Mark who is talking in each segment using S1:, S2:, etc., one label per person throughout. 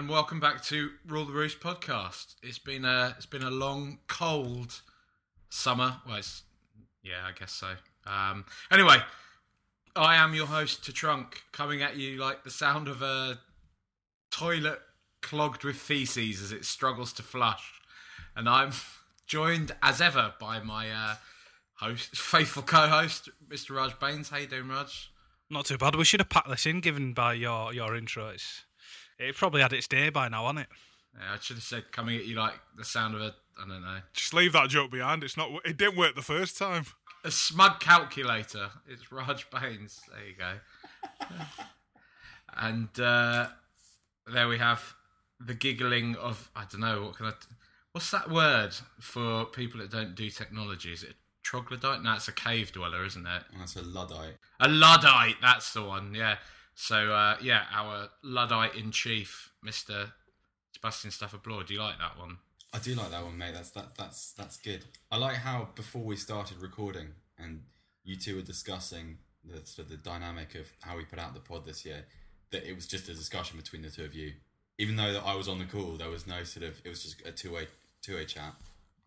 S1: and welcome back to Rule the Roost podcast. It's been a it's been a long, cold summer. Well, it's, yeah, I guess so. Um, anyway, I am your host to Trunk, coming at you like the sound of a toilet clogged with feces as it struggles to flush, and I'm joined as ever by my uh, host, faithful co-host, Mr. Raj Baines. How you doing, Raj?
S2: Not too bad. We should have packed this in, given by your your intro. It's, it probably had its day by now, hasn't it?
S1: Yeah, I should have said coming at you like the sound of a I don't know
S3: Just leave that joke behind. It's not. It didn't work the first time.
S1: a smug calculator. It's Raj Baines. There you go. and uh, there we have the giggling of I don't know what can I. What's that word for people that don't do technology? Is it troglodyte? No, it's a cave dweller, isn't it?
S4: That's a Luddite.
S1: A luddite. That's the one. Yeah. So uh, yeah, our luddite in chief, Mister Sebastian Stafford Bloor. Do you like that one?
S4: I do like that one, mate. That's that. That's that's good. I like how before we started recording and you two were discussing the sort of the dynamic of how we put out the pod this year. That it was just a discussion between the two of you. Even though that I was on the call, there was no sort of. It was just a two way two way chat.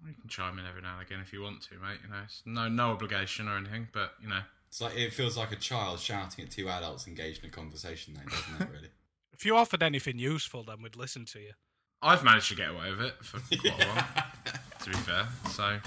S1: You can chime in every now and again if you want to, mate. You know, it's no no obligation or anything, but you know.
S4: It's like it feels like a child shouting at two adults engaged in a conversation. Then doesn't it? Really.
S2: If you offered anything useful, then we'd listen to you.
S1: I've managed to get away with it for quite a while, to be fair. So,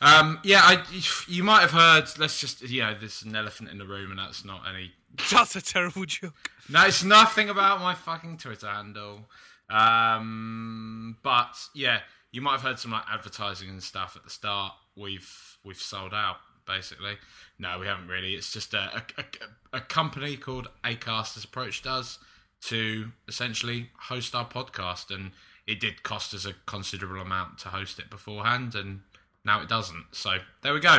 S1: um, yeah, I, you might have heard. Let's just, you know, there's an elephant in the room, and that's not any.
S2: That's a terrible joke.
S1: No, it's nothing about my fucking Twitter handle. Um, but yeah, you might have heard some like advertising and stuff at the start. We've we've sold out basically. No, we haven't really. It's just a a, a, a company called Acast has approached us to essentially host our podcast, and it did cost us a considerable amount to host it beforehand, and now it doesn't. So there we go,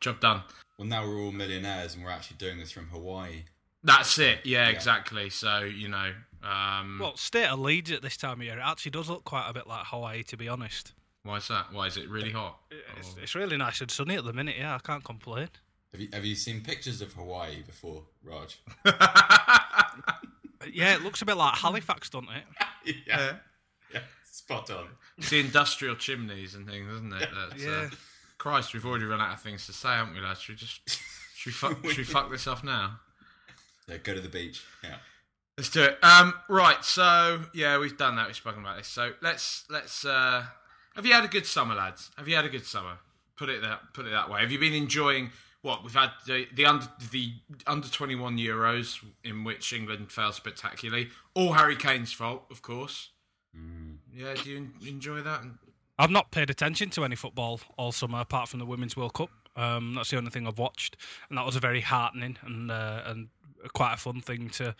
S1: job done.
S4: Well, now we're all millionaires and we're actually doing this from Hawaii.
S1: That's it. Yeah, exactly. So you know, um,
S2: Well, state of Leeds at this time of year, it actually does look quite a bit like Hawaii, to be honest.
S1: Why is that? Why is it really hot?
S2: It's, it's really nice and sunny at the minute. Yeah, I can't complain.
S4: Have you have you seen pictures of Hawaii before, Raj?
S2: Yeah, it looks a bit like Halifax, doesn't it?
S4: yeah. Yeah. Spot on.
S1: It's the industrial chimneys and things, isn't it? That's,
S2: Yeah.
S1: Uh, Christ, we've already run out of things to say, haven't we, lads? Should we just should we fuck, should we fuck this off now?
S4: Yeah, go to the beach. Yeah.
S1: Let's do it. Um, right. So yeah, we've done that. We've spoken about this. So let's let's. Uh, have you had a good summer, lads? Have you had a good summer? Put it that put it that way. Have you been enjoying what we've had the, the under the under twenty one Euros in which England failed spectacularly? All Harry Kane's fault, of course. Yeah. Do you enjoy that?
S2: I've not paid attention to any football all summer apart from the Women's World Cup. Um, that's the only thing I've watched, and that was a very heartening and uh, and quite a fun thing to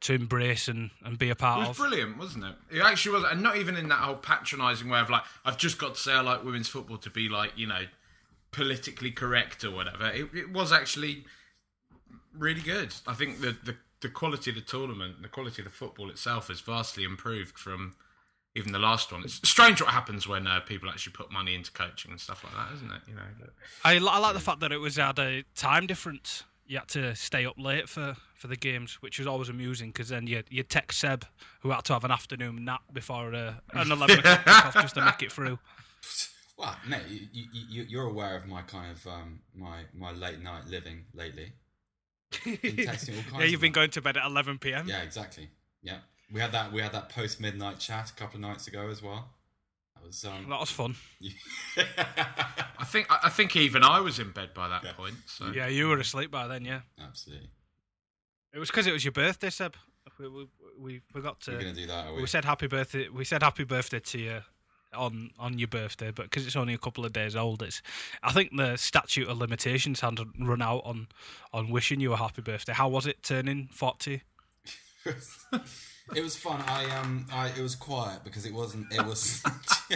S2: to embrace and, and be a part
S1: It was
S2: of.
S1: brilliant, wasn't it? It actually was, and not even in that whole patronising way of like, I've just got to say I like women's football to be like, you know, politically correct or whatever. It, it was actually really good. I think the, the the quality of the tournament, the quality of the football itself, has vastly improved from even the last one. It's strange what happens when uh, people actually put money into coaching and stuff like that, isn't it? You know, but-
S2: I, I like the fact that it was at a time difference. You had to stay up late for, for the games, which was always amusing because then you you text Seb, who had to have an afternoon nap before uh, an eleven o'clock kickoff just to make it through.
S4: Well, mate, you, you, you- you're aware of my kind of um, my my late night living lately. been texting all kinds.
S2: yeah, you've been going to bed at 11 p.m.
S4: Yeah, exactly. Yeah, we had that. We had that post midnight chat a couple of nights ago as well. That was um.
S2: That was fun.
S1: I think I I think even I was in bed by that
S4: Yeah.
S1: point. So
S2: Yeah, you were asleep by then. Yeah,
S4: Absolutely.
S2: it was because it was your birthday, Seb. We, we, we forgot to.
S4: We're gonna do that. Are we?
S2: We said happy birthday. We said happy birthday to you on on your birthday, but because it's only a couple of days old, it's. I think the statute of limitations had run out on on wishing you a happy birthday. How was it turning forty?
S4: it was fun. I um, I it was quiet because it wasn't. It was.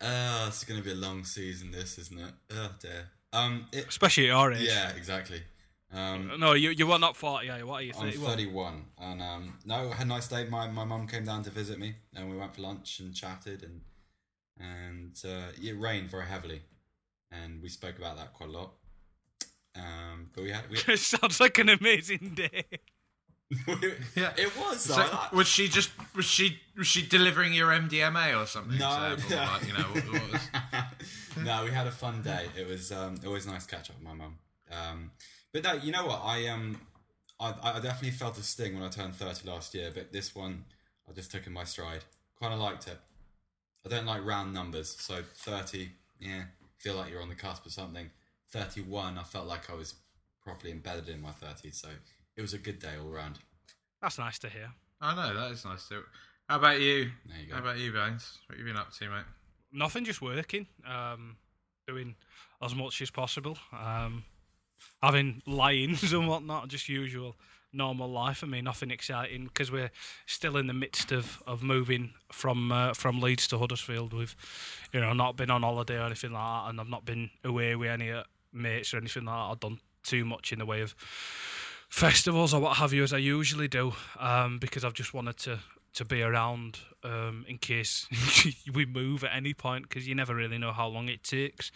S4: uh, it's gonna be a long season. This isn't it? Oh dear. Um, it,
S2: Especially at your age.
S4: yeah, exactly. Um,
S2: No, you you were not forty. Are you? What are you?
S4: I'm
S2: 31?
S4: 31, and um, no, I had a nice day. My my mum came down to visit me, and we went for lunch and chatted, and and uh, it rained very heavily, and we spoke about that quite a lot. Um, but we had we,
S2: it sounds like an amazing day.
S1: Yeah.
S4: it was.
S1: So,
S4: I-
S1: was she just was she was she delivering your MDMA or something?
S4: No,
S1: or like, you know, what, what was,
S4: no, we had a fun day. It was um, always nice to catch up with my mum. Um, but no, you know what? I um, I, I definitely felt a sting when I turned thirty last year. But this one, I just took in my stride. Kind of liked it. I don't like round numbers, so thirty, yeah, feel like you're on the cusp of something. Thirty-one, I felt like I was properly embedded in my thirties, so it was a good day all round.
S2: That's nice to hear.
S1: I know that is nice to. How about you?
S4: There you go.
S1: How about you, Baines? What have you been up to, mate?
S2: Nothing, just working, um, doing as much as possible, um, having lie-ins and whatnot, just usual normal life for me. Nothing exciting because we're still in the midst of, of moving from uh, from Leeds to Huddersfield. We've, you know, not been on holiday or anything like that, and I've not been away with any uh, mates or anything like that. I've done too much in the way of festivals or what have you as I usually do, um, because I've just wanted to to be around um, in case we move at any point, because you never really know how long it takes.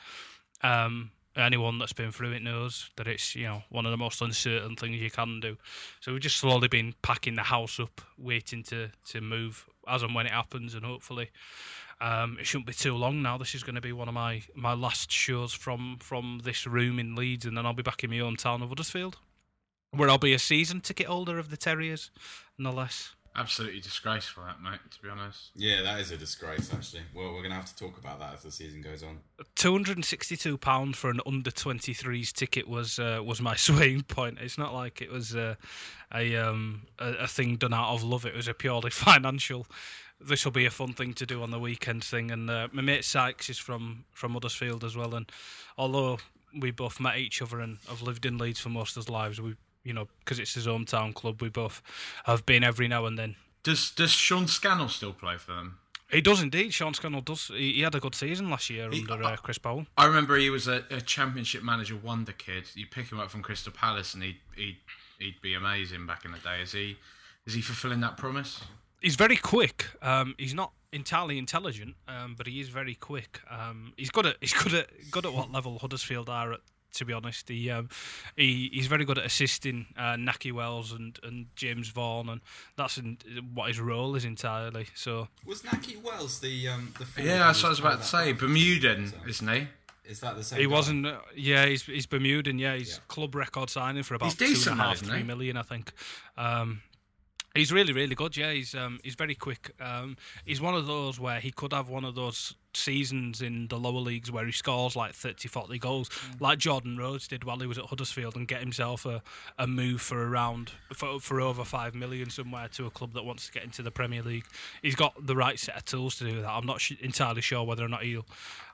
S2: Um, anyone that's been through it knows that it's you know one of the most uncertain things you can do. So we've just slowly been packing the house up, waiting to to move as and when it happens, and hopefully. Um, it shouldn't be too long now. This is going to be one of my, my last shows from, from this room in Leeds, and then I'll be back in my hometown of Huddersfield where I'll be a season ticket holder of the Terriers, no less.
S1: Absolutely disgraceful, that mate. To be honest.
S4: Yeah, that is a disgrace, actually. Well, we're gonna have to talk about that as the season goes on.
S2: Two hundred and sixty-two pound for an under twenty-threes ticket was uh, was my swaying point. It's not like it was uh, a um a, a thing done out of love. It was a purely financial. This will be a fun thing to do on the weekend thing. And uh, my mate Sykes is from from Huddersfield as well. And although we both met each other and have lived in Leeds for most of our lives, we you know because it's his hometown club, we both have been every now and then.
S1: Does Does Sean Scannell still play for them?
S2: He does indeed. Sean Scannell does. He, he had a good season last year
S1: He-
S2: under uh, Chris Bowen.
S1: I remember he was a, a championship manager wonder kid. You pick him up from Crystal Palace, and he'd he'd he'd be amazing back in the day. Is he is he fulfilling that promise?
S2: He's very quick. Um, he's not entirely intelligent, um, but he is very quick. Um, he's good at he's good at good at what level Huddersfield are at. To be honest, he um, he he's very good at assisting uh, Nahki Wells and, and James Vaughan, and that's in, what his role is entirely. So
S4: Was Nahki Wells the um the
S1: Yeah, that's what I was about to say. Bermudan, isn't he?
S4: Is that the same?
S2: he
S4: guy?
S2: wasn't. Uh, yeah, he's he's Bermudan. Yeah, he's
S4: Yeah.
S2: club record signing for about
S1: He's
S2: two
S1: decent
S2: and a
S1: though,
S2: half,
S1: isn't
S2: three
S1: he?
S2: million, I think. Um, he's really, really good. Yeah, he's um, he's very quick. Um, he's one of those where he could have one of those seasons in the lower leagues where he scores like 30, 40 goals,
S1: Mm.
S2: like Jordan Rhodes did while he was at Huddersfield, and get himself a, a move for around for, for over five million somewhere to a club that wants to get into the Premier League. He's got the right set of tools to do that. I'm not sh- entirely sure whether or not he'll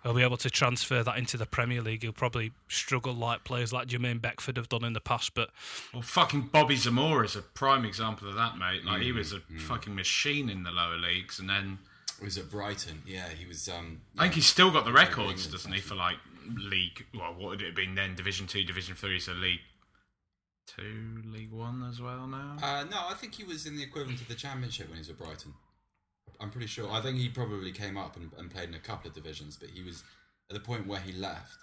S2: he'll be able to transfer that into the Premier League. He'll probably struggle like players like Jermaine Beckford have done in the past, but
S1: Well, fucking Bobby Zamora is a prime example of that, mate. Like he was a fucking machine in the lower leagues, and then
S4: He was at Brighton. Yeah, he was. Um,
S1: I think he's still got the records, doesn't he, for like league? Well, what would it have been then? Division two, Division three, so League two, League one as well now.
S4: Uh, no, I think he was in the equivalent of the Championship when he was at Brighton. I'm pretty sure. I think he probably came up and, and played in a couple of divisions, but he was at the point where he left.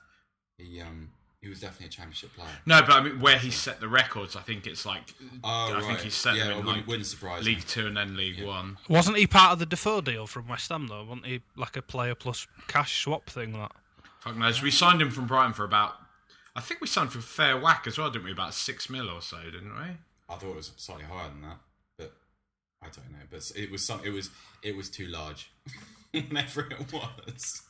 S4: He um he was definitely a Championship player.
S1: no, but I mean where he set the records, I think it's like
S4: Oh,
S1: I think he set
S4: yeah,
S1: them
S4: it
S1: in like
S4: wouldn't surprise
S1: League
S4: me.
S1: two and then League one.
S2: wasn't he part of the Defoe deal from West Ham though? Wasn't he like a player plus cash swap thing? That
S1: Fuck knows. We signed him from Brighton for about I think we signed for fair whack as well, didn't we? About six mil or so, didn't we?
S4: I thought it was slightly higher than that, but I don't know. But it was some. It was it was too large. Whatever it was.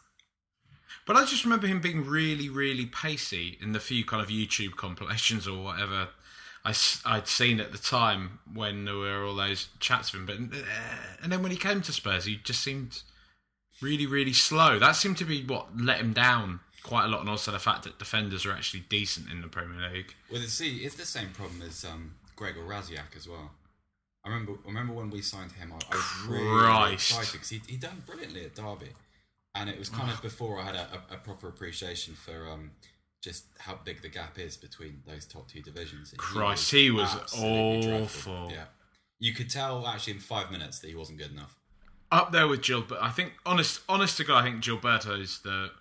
S1: But I just remember him being really, really pacey in the few kind of YouTube compilations or whatever I, would seen at the time when there were all those chats of him. But uh, and then when he came to Spurs, he just seemed really, really slow. That seemed to be what let him down quite a lot, and also the fact that defenders are actually decent in the Premier League.
S4: Well, see, it's the same problem as um, Gregor Rasiak as well. I remember, remember when we signed him. I, I was really, really excited because he he done brilliantly at Derby, and it was kind of before I had a, a, a proper appreciation for um, just how big the gap is between those top two divisions. And
S1: Christ, he was, he was awful.
S4: Dreadful. Yeah, you could tell actually in five minutes that he wasn't good enough.
S1: Up there with Gilbert, I think honest, honest to God, I think Gilberto is the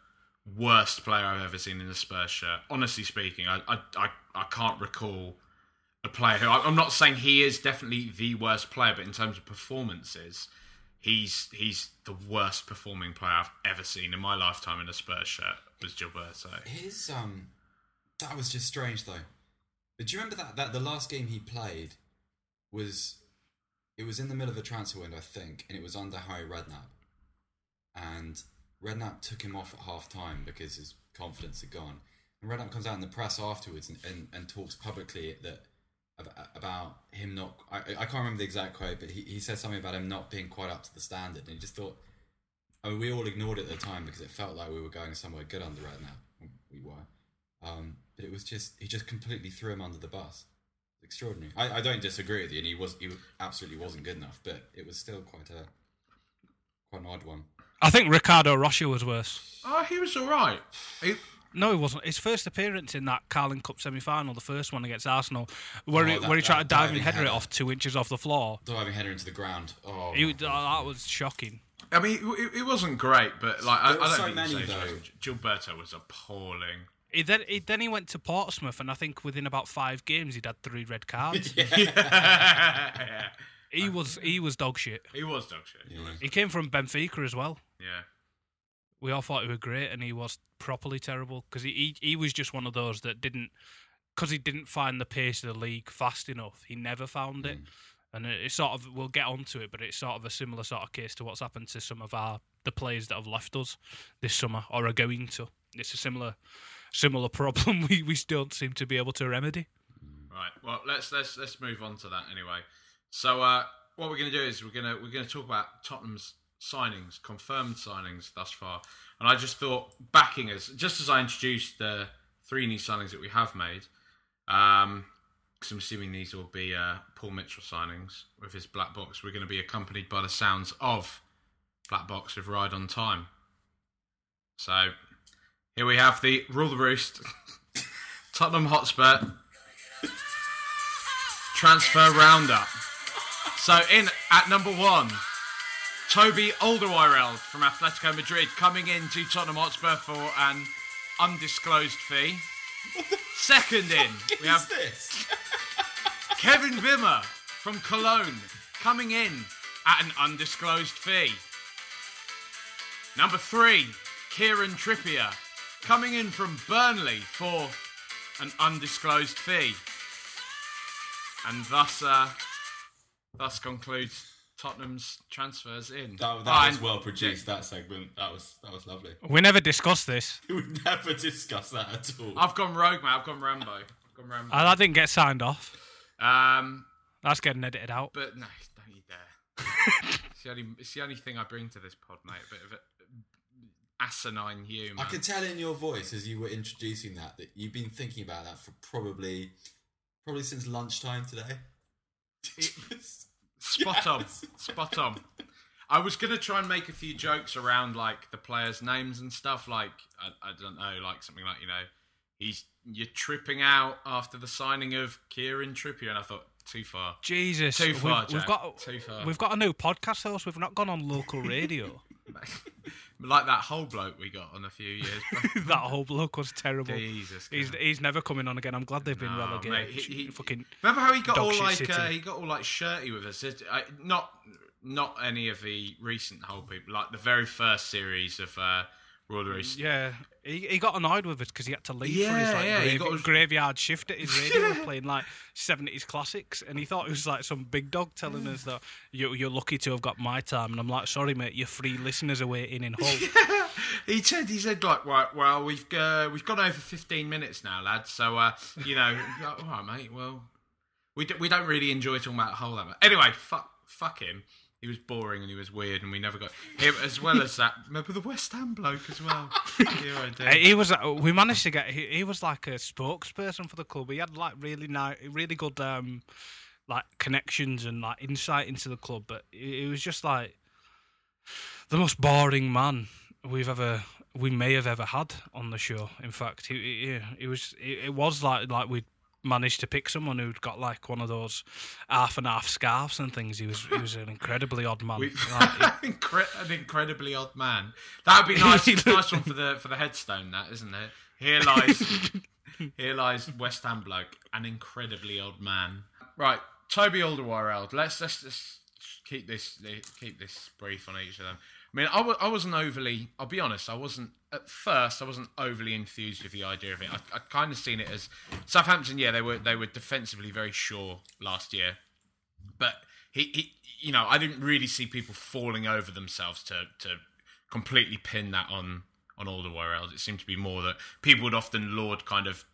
S1: worst player I've ever seen in a Spurs shirt. Honestly speaking, I I, I, I can't recall a player who I'm not saying he is definitely the worst player, but in terms of performances, he's he's the worst performing player I've ever seen in my lifetime in a Spurs shirt. Was Gilberto?
S4: His um, that was just strange though. But do you remember that that the last game he played was it was in the middle of a transfer window, I think, and it was under Harry Redknapp, and Redknapp took him off at half time because his confidence had gone. And Redknapp comes out in the press afterwards and, and, and talks publicly that about him not. I, I can't remember the exact quote, but he, he said something about him not being quite up to the standard, and he just thought. I mean, we all ignored it at the time because it felt like we were going somewhere good under Redknapp. We were, um, but it was just he just completely threw him under the bus. Extraordinary. I, I don't disagree with you, and he was he absolutely wasn't good enough, but it was still quite a quite an odd one.
S2: I think Ricardo Rocha was worse.
S1: Oh, he was all right. He,
S2: no, he wasn't. His first appearance in that Carling Cup semi-final, the first one against Arsenal, where oh, he, that, where he tried to dive and header, header, it off two inches off the floor.
S4: Diving header into the ground. Oh,
S2: he, uh, that was shocking.
S1: I mean, it, it wasn't great, but like I, I, don't so think many, though. Gilberto was appalling.
S2: He then, he, then he went to Portsmouth, and I think within about five games, he'd had three red cards.
S1: yeah.
S2: He was he was dog shit.
S1: He was dog shit.
S2: Yeah. He came from Benfica as well.
S1: Yeah
S2: we all thought he was great, and he was properly terrible because he, he he was just one of those that didn't because he didn't find the pace of the league fast enough. He never found it, mm. and it, it's sort of we'll get onto it, but it's sort of a similar sort of case to what's happened to some of our the players that have left us this summer or are going to. It's a similar similar problem we we still don't seem to be able to remedy.
S1: Right. Well, let's let's let's move on to that anyway. So uh, what we're going to do is we're going to we're going to talk about Tottenham's signings, confirmed signings thus far. And I just thought backing us, just as I introduced the three new signings that we have made, um, because I'm assuming these will be uh, Paul Mitchell signings with his black box. We're going to be accompanied by the sounds of black box with Ride on Time. So here we have the Rule the Roost, Tottenham Hotspur transfer roundup. So in at number one, Toby Alderweireld from Atletico Madrid coming in to Tottenham Hotspur for an undisclosed fee. Second in,
S4: we have this?
S1: Kevin Wimmer from Cologne coming in at an undisclosed fee. Number three, Kieran Trippier coming in from Burnley for an undisclosed fee. And thus, uh, thus concludes Tottenham's transfers in.
S4: That, that was well produced. That segment. That was that was lovely.
S2: We never discussed this.
S4: we never discussed that at all.
S1: I've gone rogue, man. I've gone Rambo. I've gone Rambo.
S2: Uh, that didn't get signed off.
S1: Um,
S2: that's getting edited out.
S1: But no, don't you dare. it's, the only, it's the only thing I bring to this pod, mate. A bit of asinine humour.
S4: I could tell in your voice as you were introducing that that you've been thinking about that for probably probably since lunchtime today.
S1: It, Spot on. Spot on. I was gonna try and make a few jokes around like the players' names and stuff. Like I, I don't know, like something like you know, he's you're tripping out after the signing of Kieran Trippier, and I thought too far.
S2: Jesus,
S1: too far.
S2: We've, we've got too far. We've got a new podcast host. We've not gone on local radio.
S1: like that Hull bloke we got on a few years.
S2: that Hull bloke was terrible.
S1: Jesus,
S2: he's he's never coming on again. I'm glad they've been no, relegated. Mate, he, he, fucking
S1: remember how he got all like uh, he got all like shirty with us. I, not not any of the recent whole people. Like the very first series of uh, Royal
S2: Yeah, He, he got annoyed with us because he had to leave for his
S1: Yeah,
S2: like
S1: yeah, he
S2: gravi-
S1: got-
S2: graveyard shift at his radio playing like seventies classics, and he thought it was like some big dog telling us that you, you're lucky to have got my time, and I'm like, sorry mate, your free listeners are waiting in Hull.
S1: He said, he said, like, right, well, we've uh, we've gone over fifteen minutes now, lads. So, uh, you know, all right, mate. Well, we do, we don't really enjoy talking about the whole that much. Anyway, fuck, fuck him. He was boring and he was weird, and we never got him as well as that. Remember the West Ham bloke as well. Yeah, I do.
S2: He was. Uh, we managed to get. He, he was like a spokesperson for the club. He had like really nice, really good, um, like connections and like insight into the club. But he, he was just like the most boring man we've ever, we may have ever had on the show. In fact, he, he, yeah, it was. It, it was like like we managed to pick someone who'd got like one of those half and half scarves and things. He was. He was an incredibly odd man.
S1: We-
S2: Like,
S1: Incre- an incredibly odd man. That would be nice. Nice one for the for the headstone. That isn't it? Here lies here lies West Ham bloke, an incredibly odd man. Right, Toby Alderweireld. Let's let's just keep this keep this brief on each of them. I mean, I w- I wasn't overly. I'll be honest. I wasn't at first. I wasn't overly enthused with the idea of it. I, I kind of seen it as Southampton. Yeah, they were they were defensively very sure last year but he, he you know, I didn't really see people falling over themselves to to completely pin that on on all the Alderweireld. It seemed to be more that people would often laud kind of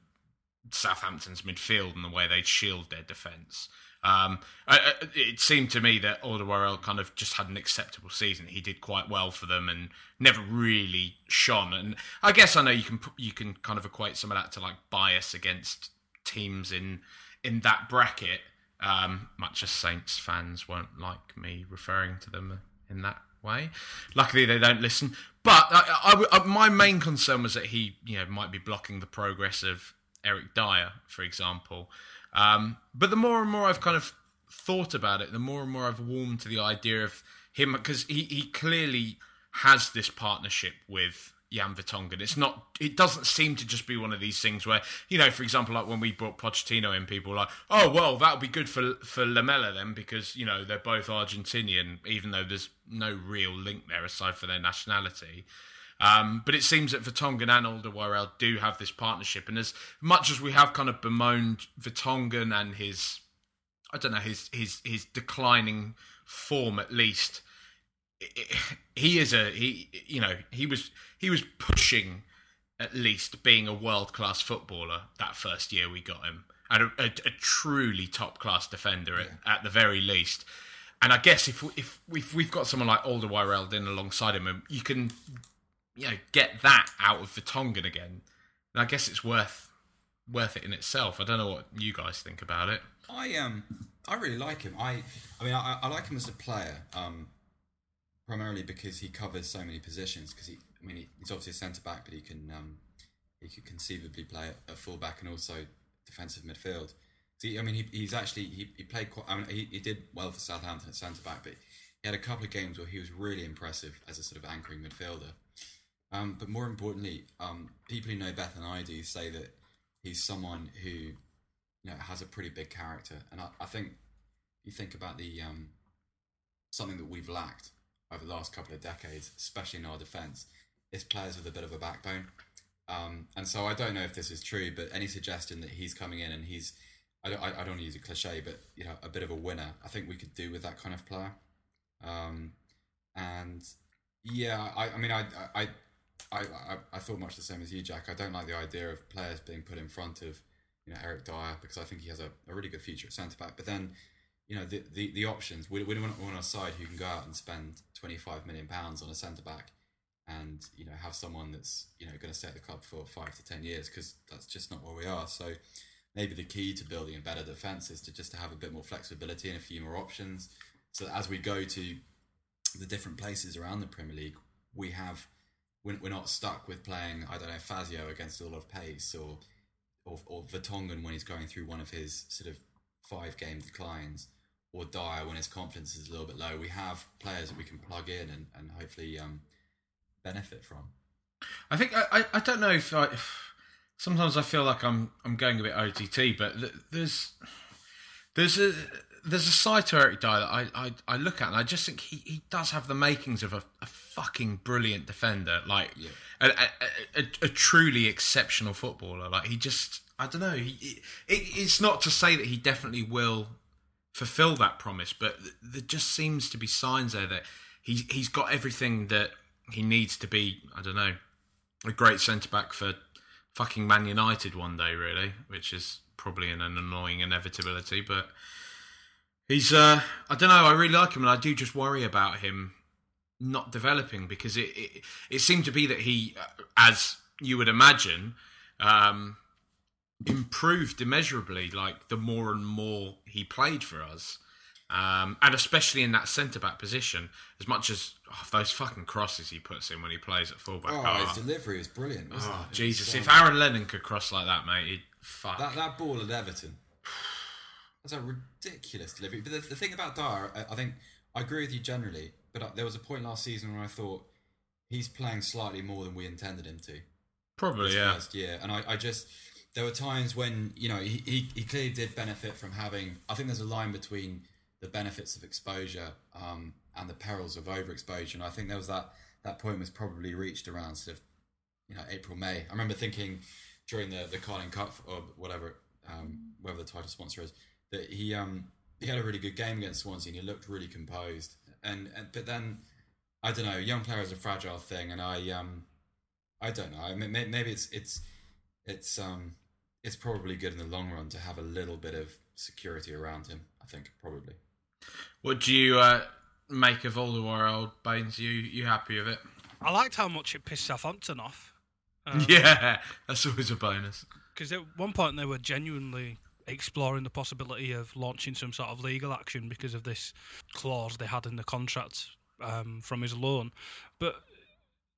S1: Southampton's midfield and the way they'd shield their defence. Um, I, it seemed to me that Alderweireld kind of just had an acceptable season. He did quite well for them and never really shone. And I guess I know you can you can kind of equate some of that to like bias against teams in in that bracket. Um, much as Saints fans won't like me referring to them in that way. Luckily, they don't listen. But I, I- I- my main concern was that he, you know, might be blocking the progress of Eric Dier, for example. Um, but the more and more I've kind of thought about it, the more and more I've warmed to the idea of him because he, he clearly has this partnership with Jan Vertonghen. It's not. It doesn't seem to just be one of these things where you know, for example, like when we brought Pochettino in, people were like, oh well, that'll be good for for Lamela then because you know they're both Argentinian, even though there's no real link there aside for their nationality. Um, but it seems that Vertonghen and Alderweireld do have this partnership, and as much as we have kind of bemoaned Vertonghen and his, I don't know, his his his declining form at least, he is a he you know he was he was pushing at least being a world class footballer that first year we got him. And a, a, a truly top class defender at, at the very least. And I guess if we- if if we've got someone like Alderweireld in alongside him, you can you know get that out of Vertonghen again, then I guess it's worth worth it in itself. I don't know what you guys think about it.
S4: I um I really like him. I I mean I, I like him as a player. Um, primarily because he covers so many positions. Because he, I mean, he, he's obviously a centre back, but he can um he could conceivably play at full back and also defensive midfield. So he, I mean, he, he's actually he, he played quite. I mean, he, he did well for Southampton at centre back, but he had a couple of games where he was really impressive as a sort of anchoring midfielder. Um, but more importantly, um, people who know better than I do say that he's someone who you know has a pretty big character, and I, I think you think about the um, something that we've lacked over the last couple of decades, especially in our defence, is players with a bit of a backbone. Um, and so I don't know if this is true, but any suggestion that he's coming in and he's, I don't, I don't want to use a cliche, but you know, a bit of a winner, I think we could do with that kind of player. Um, and yeah, I, I mean, I, I, I, I, I thought much the same as you, Jack. I don't like the idea of players being put in front of, you know, Eric Dier because I think he has a, a really good future at centre back. But then, you know, the the, the options we, we don't want a side who can go out and spend twenty five million pounds on a centre back, and you know have someone that's you know going to stay at the club for five to ten years because that's just not where we are. So maybe the key to building a better defence is to just to have a bit more flexibility and a few more options, so as we go to the different places around the Premier League, we have we're, not stuck with playing I don't know Fazio against a lot of pace or or, or Vertonghen when he's going through one of his sort of five game declines or Dier when his confidence is a little bit low. We have players that we can plug in and, and hopefully um, benefit from.
S1: I think I, I, don't know if I. Sometimes I feel like I'm I'm going a bit OTT, but th- there's there's a there's a side to Eric Dier that I, I, I look at and I just think he, he does have the makings of a, a fucking brilliant defender, like a, a, a, a truly exceptional footballer. Like he just, I don't know. He, it, it's not to say that he definitely will fulfill that promise, but there just seems to be signs there that he he's got everything that he needs to be. I don't know, a great centre back for fucking Man United one day, really, which is probably an, an annoying inevitability, but. He's, uh, I don't know, I really like him, and I do just worry about him not developing because it, it, it seemed to be that he, uh, as you would imagine, um, improved immeasurably, like the more and more he played for us. Um, and especially in that centre back position, as much as oh, those fucking crosses he puts in when he plays at fullback.
S4: Oh,
S1: Oh,
S4: his delivery is brilliant,
S1: oh,
S4: it?
S1: Jesus! If Aaron Lennon could cross like that, mate, he'd fuck.
S4: that, that ball at Everton, that's a ridiculous delivery. But the, the thing about Dier, I, I think I agree with you generally, but I, there was a point last season where I thought he's playing slightly more than we intended him to.
S1: Probably, yeah.
S4: first year. And I, I just there were times when you know he, he, he clearly did benefit from having. I think there's a line between the benefits of exposure um, and the perils of overexposure. And I think there was that that point was probably reached around sort of you know April May. I remember thinking during the the Carling Cup or whatever um, whatever the title sponsor is that he um he had a really good game against Swansea and he looked really composed. And, and but then I don't know, young player is a fragile thing, and I um I don't know. I mean, maybe it's it's it's um it's probably good in the long run to have a little bit of security around him. I think probably.
S1: What do you uh, make of Alderweireld Baines? You you happy with it?
S2: I liked how much it pissed Southampton off. Um,
S1: yeah, that's always a bonus.
S2: Because at one point they were genuinely exploring the possibility of launching some sort of legal action because of this clause they had in the contract um, from his loan. But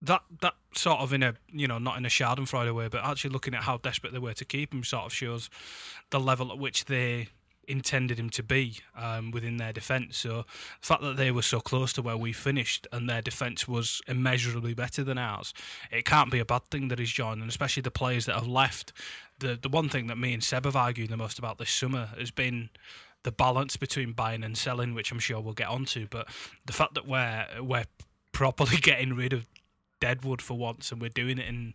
S2: that that sort of in a you know not in a Schadenfreude way, but actually looking at how desperate they were to keep him, sort of shows the level at which they intended him to be um, within their defence. So the fact that they were so close to where we finished and their defence was immeasurably better than ours, it can't be a bad thing that he's joined, and especially the players that have left. The the one thing that me and Seb have argued the most about this summer has been the balance between buying and selling, which I'm sure we'll get onto. But the fact that we're we're properly getting rid of Deadwood for once, and we're doing it in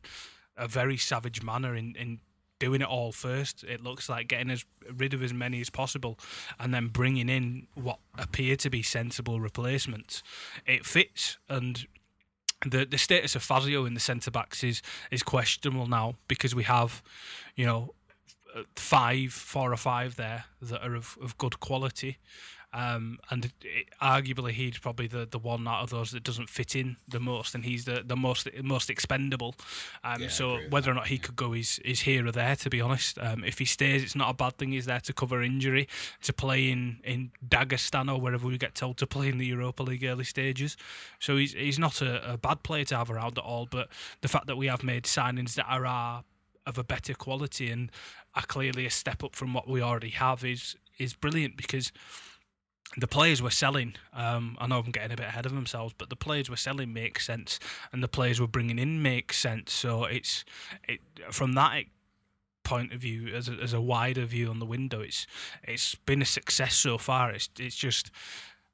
S2: a very savage manner in, in doing it all first. It looks like getting as rid of as many as possible, and then bringing in what appear to be sensible replacements. It fits, and the the status of Fazio in the centre backs is is questionable now because we have, you know, uh, five, four or five there that are of, of good quality. Um, and it, arguably, he's probably the, the one out of those that doesn't fit in the most, and he's the, the most most expendable. Um,
S4: Yeah,
S2: so whether or not he could go is is here or there. To be honest, um, if he stays, it's not a bad thing. He's there to cover injury, to play in, in Dagestan or wherever we get told to play in the Europa League early stages. So he's he's not a, a bad player to have around at all. But the fact that we have made signings that are uh, of a better quality and are clearly a step up from what we already have is is brilliant because the players we're selling, um, I know I'm getting a bit ahead of themselves, but the players we're selling makes sense, and the players we're bringing in makes sense. So it's it from that point of view, as a, as a wider view on the window, it's it's been a success so far. It's it's just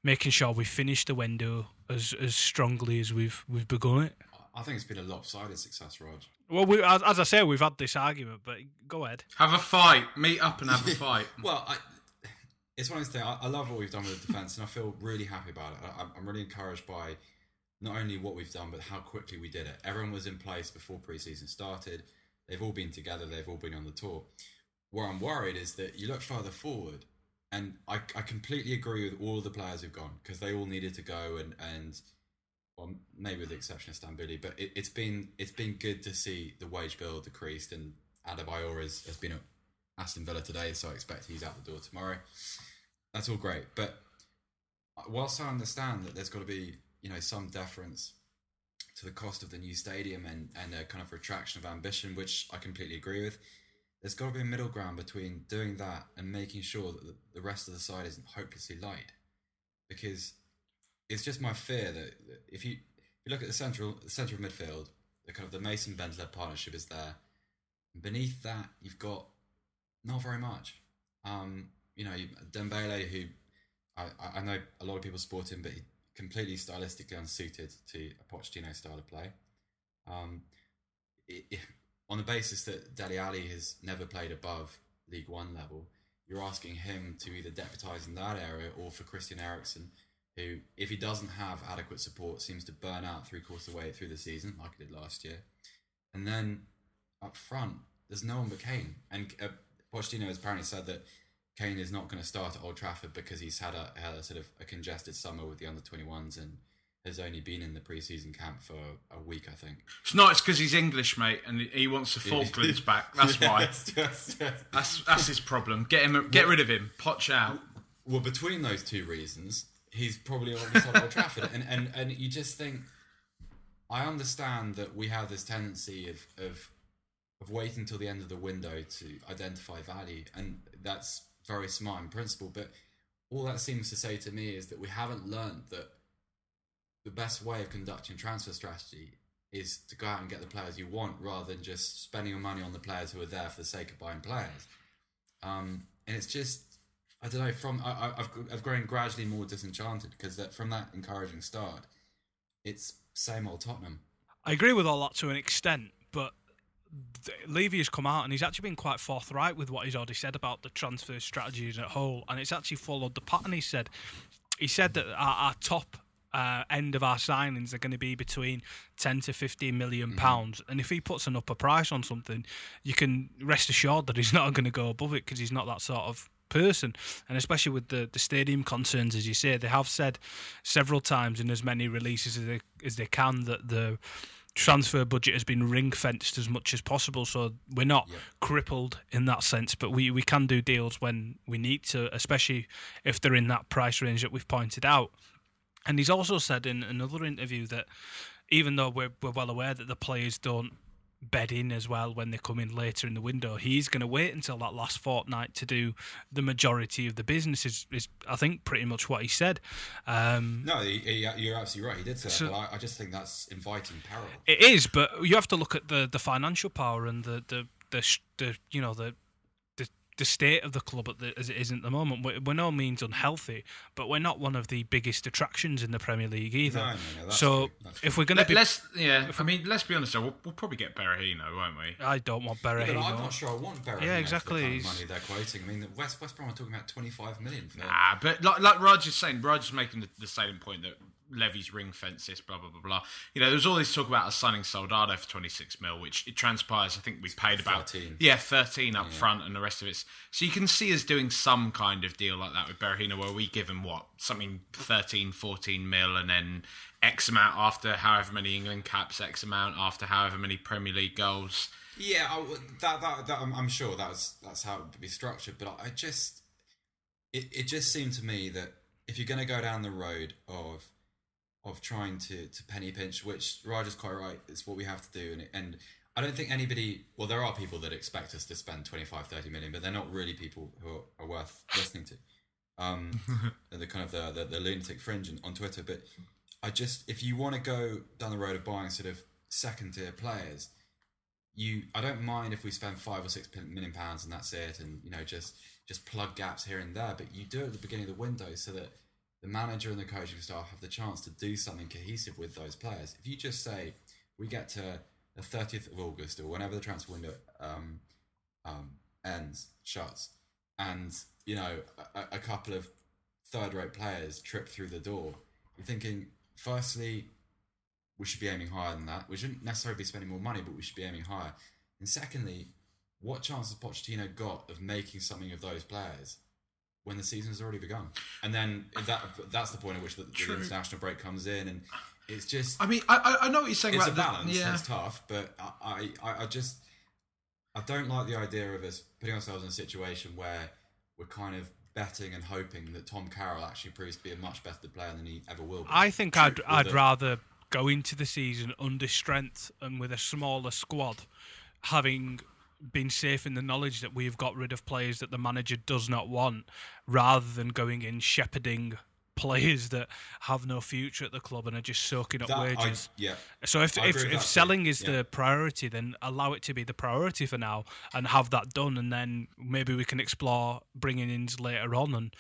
S2: making sure we finish the window as as strongly as we've we've begun it.
S4: I think it's been a lopsided success, Rog.
S2: Well, we, as, as I say, we've had this argument, but go ahead.
S1: Have a fight. Meet up and have a fight.
S4: Well, I, it's one of those things. I, I love what we've done with the defence, and I feel really happy about it. I, I'm really encouraged by not only what we've done, but how quickly we did it. Everyone was in place before preseason started. They've all been together. They've all been on the tour. Where I'm worried is that you look further forward, and I, I completely agree with all the players who've gone because they all needed to go, and and well, maybe with the exception of Stambouli, but it, it's been it's been good to see the wage bill decreased, and Adebayor has, has been Aston Villa today, so I expect he's out the door tomorrow. That's all great, but whilst I understand that there's got to be you know some deference to the cost of the new stadium and and a kind of retraction of ambition, which I completely agree with. There's got to be a middle ground between doing that and making sure that the, rest of the side isn't hopelessly light, because it's just my fear that if you if you look at the central the centre of midfield, the kind of the Mason Bentaleb partnership is there. Beneath that, you've got not very much. Um, you know, Dembele, who I, I- know a lot of people support him, but he completely stylistically unsuited to a Pochettino style of play. Um, i i on the basis that Dele Alli has never played above League One level, you're asking him to either deputise in that area or for Christian Eriksen, who, if he doesn't have adequate support, seems to burn out three quarters of the way through the season, like he did last year. And then up front, there's no one but Kane. And uh, Pochettino has apparently said that Kane is not going to start at Old Trafford because he's had a, had a sort of a congested summer with the under 21s and has only been in the pre-season camp for a week, I think.
S1: It's not. It's because he's English, mate, and he wants the Falklands back. That's why.
S4: Yes.
S1: That's that's his problem. Get him. Get rid of him. Poch out.
S4: Well, between those two reasons, he's probably already at Old Trafford, and, and and you just think. I understand that we have this tendency of of of waiting until the end of the window to identify value, and that's very smart in principle. But all that seems to say to me is that we haven't learned that the best way of conducting transfer strategy is to go out and get the players you want rather than just spending your money on the players who are there for the sake of buying players. Um, and it's just, I don't know, from I, I- I've, I've grown gradually more disenchanted because that from that encouraging start, it's same old Tottenham.
S2: I agree with all that to an extent, but Levy has come out and he's actually been quite forthright with what he's already said about the transfer strategy as a whole, and it's actually followed the pattern. He said, he said that our, our top uh, end of our signings are going to be between 10 to 15 million pounds, and if he puts an upper price on something, you can rest assured that he's not going to go above it because he's not that sort of person. And especially with the, the stadium concerns as you say they have said several times in as many releases as they, as they can that the transfer budget has been ring fenced as much as possible so we're not crippled in that sense but we, we can do deals when we need to especially if they're in that price range that we've pointed out. And he's also said in another interview that even though we're, we're well aware that the players don't bed in as well when they come in later in the window, he's going to wait until that last fortnight to do the majority of the business. Is, is I think pretty much what he said. Um,
S4: No, he, he, you're absolutely right. He did say
S2: So-
S4: that, but I, I just think that's inviting peril.
S2: It is, but you have to look at the, the financial power and the the the, the you know the the, the state of the club at the, as it is at the moment. We're, we're no means unhealthy, but we're not one of the biggest attractions in the Premier League either.
S4: No, no, no, that's
S2: so
S4: true,
S2: if we're going to
S1: Let,
S2: be,
S1: let's yeah. I mean, let's be honest. Though, we'll, we'll probably get Berahino, won't we?
S2: I don't want
S4: But I'm not sure I want Berahino
S2: Yeah,
S4: for
S2: exactly.
S4: the kind of
S2: He's-
S4: money they're quoting. I mean, West West Brom are talking about 25 million for
S1: Ah, but like, like Raj is saying, Raj is making the, the salient point that Levy's ring fences, blah blah blah blah. You know, there's all this talk about us signing Soldado for 26 mil, which it transpires. I think we paid about
S4: 13.
S1: yeah 13 up front, and the rest of it's. So you can see us doing some kind of deal like that with Berahino, where we give him what something 13, 14 mil, and then X amount after however many England caps, X amount after however many Premier League goals.
S4: Yeah, I, that, that, that I'm, I'm sure that's that's how it would be structured. But I just, it, it just seemed to me that if you're going to go down the road of of trying to, to penny pinch, which Raj is quite right, it's what we have to do. And, and I don't think anybody, well, there are people that expect us to spend 25, 30 million, but they're not really people who are, are worth listening to. Um, the kind of the, the, the lunatic fringe on- on Twitter. But I just, if you want to go down the road of buying sort of second tier players, you I don't mind if we spend five or six million pounds and that's it, and you know just just plug gaps here and there. But you do it at the beginning of the window so that the manager and the coaching staff have the chance to do something cohesive with those players. If you just say we get to the thirtieth of August or whenever the transfer window um, um, ends, shuts, and you know a, a couple of third-rate players trip through the door, you're thinking firstly we should be aiming higher than that. We shouldn't necessarily be spending more money, but we should be aiming higher. And secondly, what chance has Pochettino got of making something of those players when the season has already begun? And then that that's the point at which the, the international break comes in, and it's just
S1: I mean, I I, I know what you're saying
S4: it's
S1: about the-
S4: balance.
S1: yeah.
S4: and It's tough, but I, I I just I don't like the idea of us putting ourselves in a situation where we're kind of betting and hoping that Tom Carroll actually proves to be a much better player than he ever will be.
S2: I think I'd I'd
S4: that-
S2: rather go into the season under strength and with a smaller squad, having been safe in the knowledge that we've got rid of players that the manager does not want, rather than going in shepherding players that have no future at the club and are just soaking up
S4: That, I,
S2: wages.
S4: yeah.
S2: So if if, if selling is
S4: yeah.
S2: the priority, then allow it to be the priority for now, and have that done, and then maybe we can explore bringing in later on. And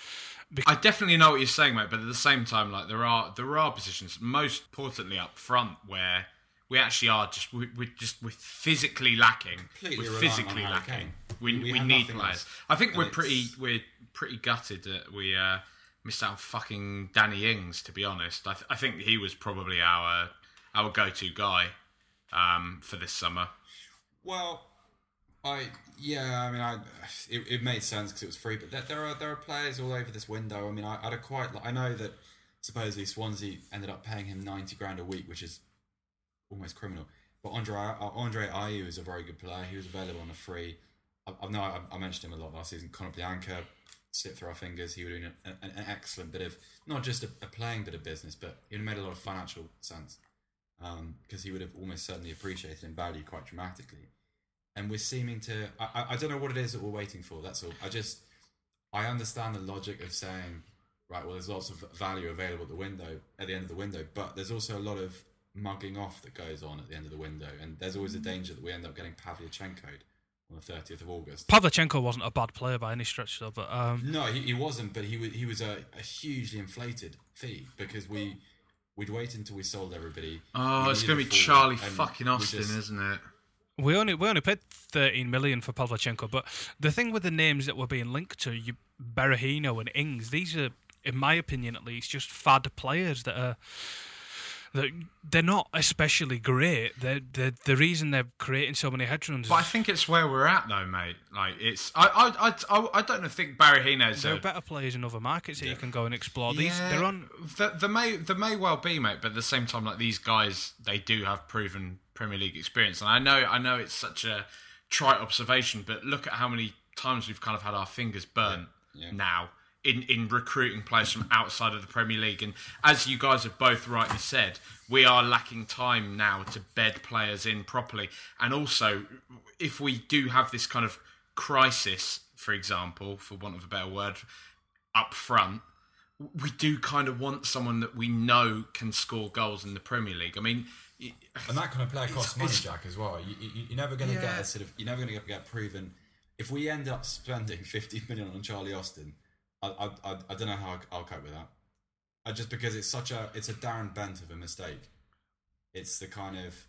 S1: I definitely know what you're saying, mate. But at the same time, like there are there are positions, most importantly up front, where we actually are just we, we're just we're physically lacking.
S4: Completely
S1: we're physically lacking. We
S4: We
S1: we, need players. I think we're
S4: it's-
S1: pretty we're pretty gutted that we uh, missed out on fucking Danny Ings. To be honest, I, th- I think he was probably our our go to guy um, for this summer.
S4: Well, I yeah, I mean, I it, it made sense because it was free, but there, there are there are players all over this window. I mean, I, I'd have quite I know that supposedly Swansea ended up paying him ninety grand a week, which is almost criminal. But Andre uh, Andre Ayew is a very good player. He was available on a free. I, I know I, I mentioned him a lot last season. Kondogbia slipped through our fingers. He would have been an, an excellent bit of not just a, a playing bit of business, but it made a lot of financial sense because he would have almost certainly appreciated in value quite dramatically. And we're seeming to. I- I don't know what it is that we're waiting for. That's all. I just. I understand the logic of saying, right, well, there's lots of value available at the window, at the end of the window, but there's also a lot of mugging off that goes on at the end of the window. And there's always a danger that we end up getting Pavlyuchenko on the 30th of August.
S2: Pavlyuchenko wasn't a bad player by any stretch, though. But um,
S4: No, he, he wasn't, but he was he was a, a hugely inflated fee because we we'd wait until we sold everybody.
S1: Oh, it's going to be
S4: forward,
S1: Charlie fucking Austin,
S4: just-
S1: isn't it?
S2: we only we only paid thirteen million for Pavlyuchenko. But the thing with the names that were being linked to you, Berahino and Ings, these are, in my opinion at least, just fad players that are. That they're not especially great. They're, they're the reason they're creating so many headruns.
S1: But I think it's where we're at, though, mate. Like it's, I, I, I, I, I don't think Berahino's
S2: there
S1: a
S2: are better players in other markets that you can go and explore. These
S1: Yeah,
S2: they're on.
S1: The, the may there may well be, mate, but at the same time, like these guys, they do have proven Premier League experience, and I know I know it's such a trite observation, but look at how many times we've kind of had our fingers burnt
S4: Yeah, yeah.
S1: now in in recruiting players from outside of the Premier League, and as you guys have both rightly said, we are lacking time now to bed players in properly, and also if we do have this kind of crisis, for example, for want of a better word, up front we do kind of want someone that we know can score goals in the Premier League. I mean,
S4: And that kind of player costs money, Jack, as well. You, you, you're never going to
S1: Yeah.
S4: get a sort of. You're never going to get proven. If we end up spending 50 million on Charlie Austin, I, I, I, I don't know how I'll cope with that. I, just because it's such a, it's a Darren Bent of a mistake. It's the kind of.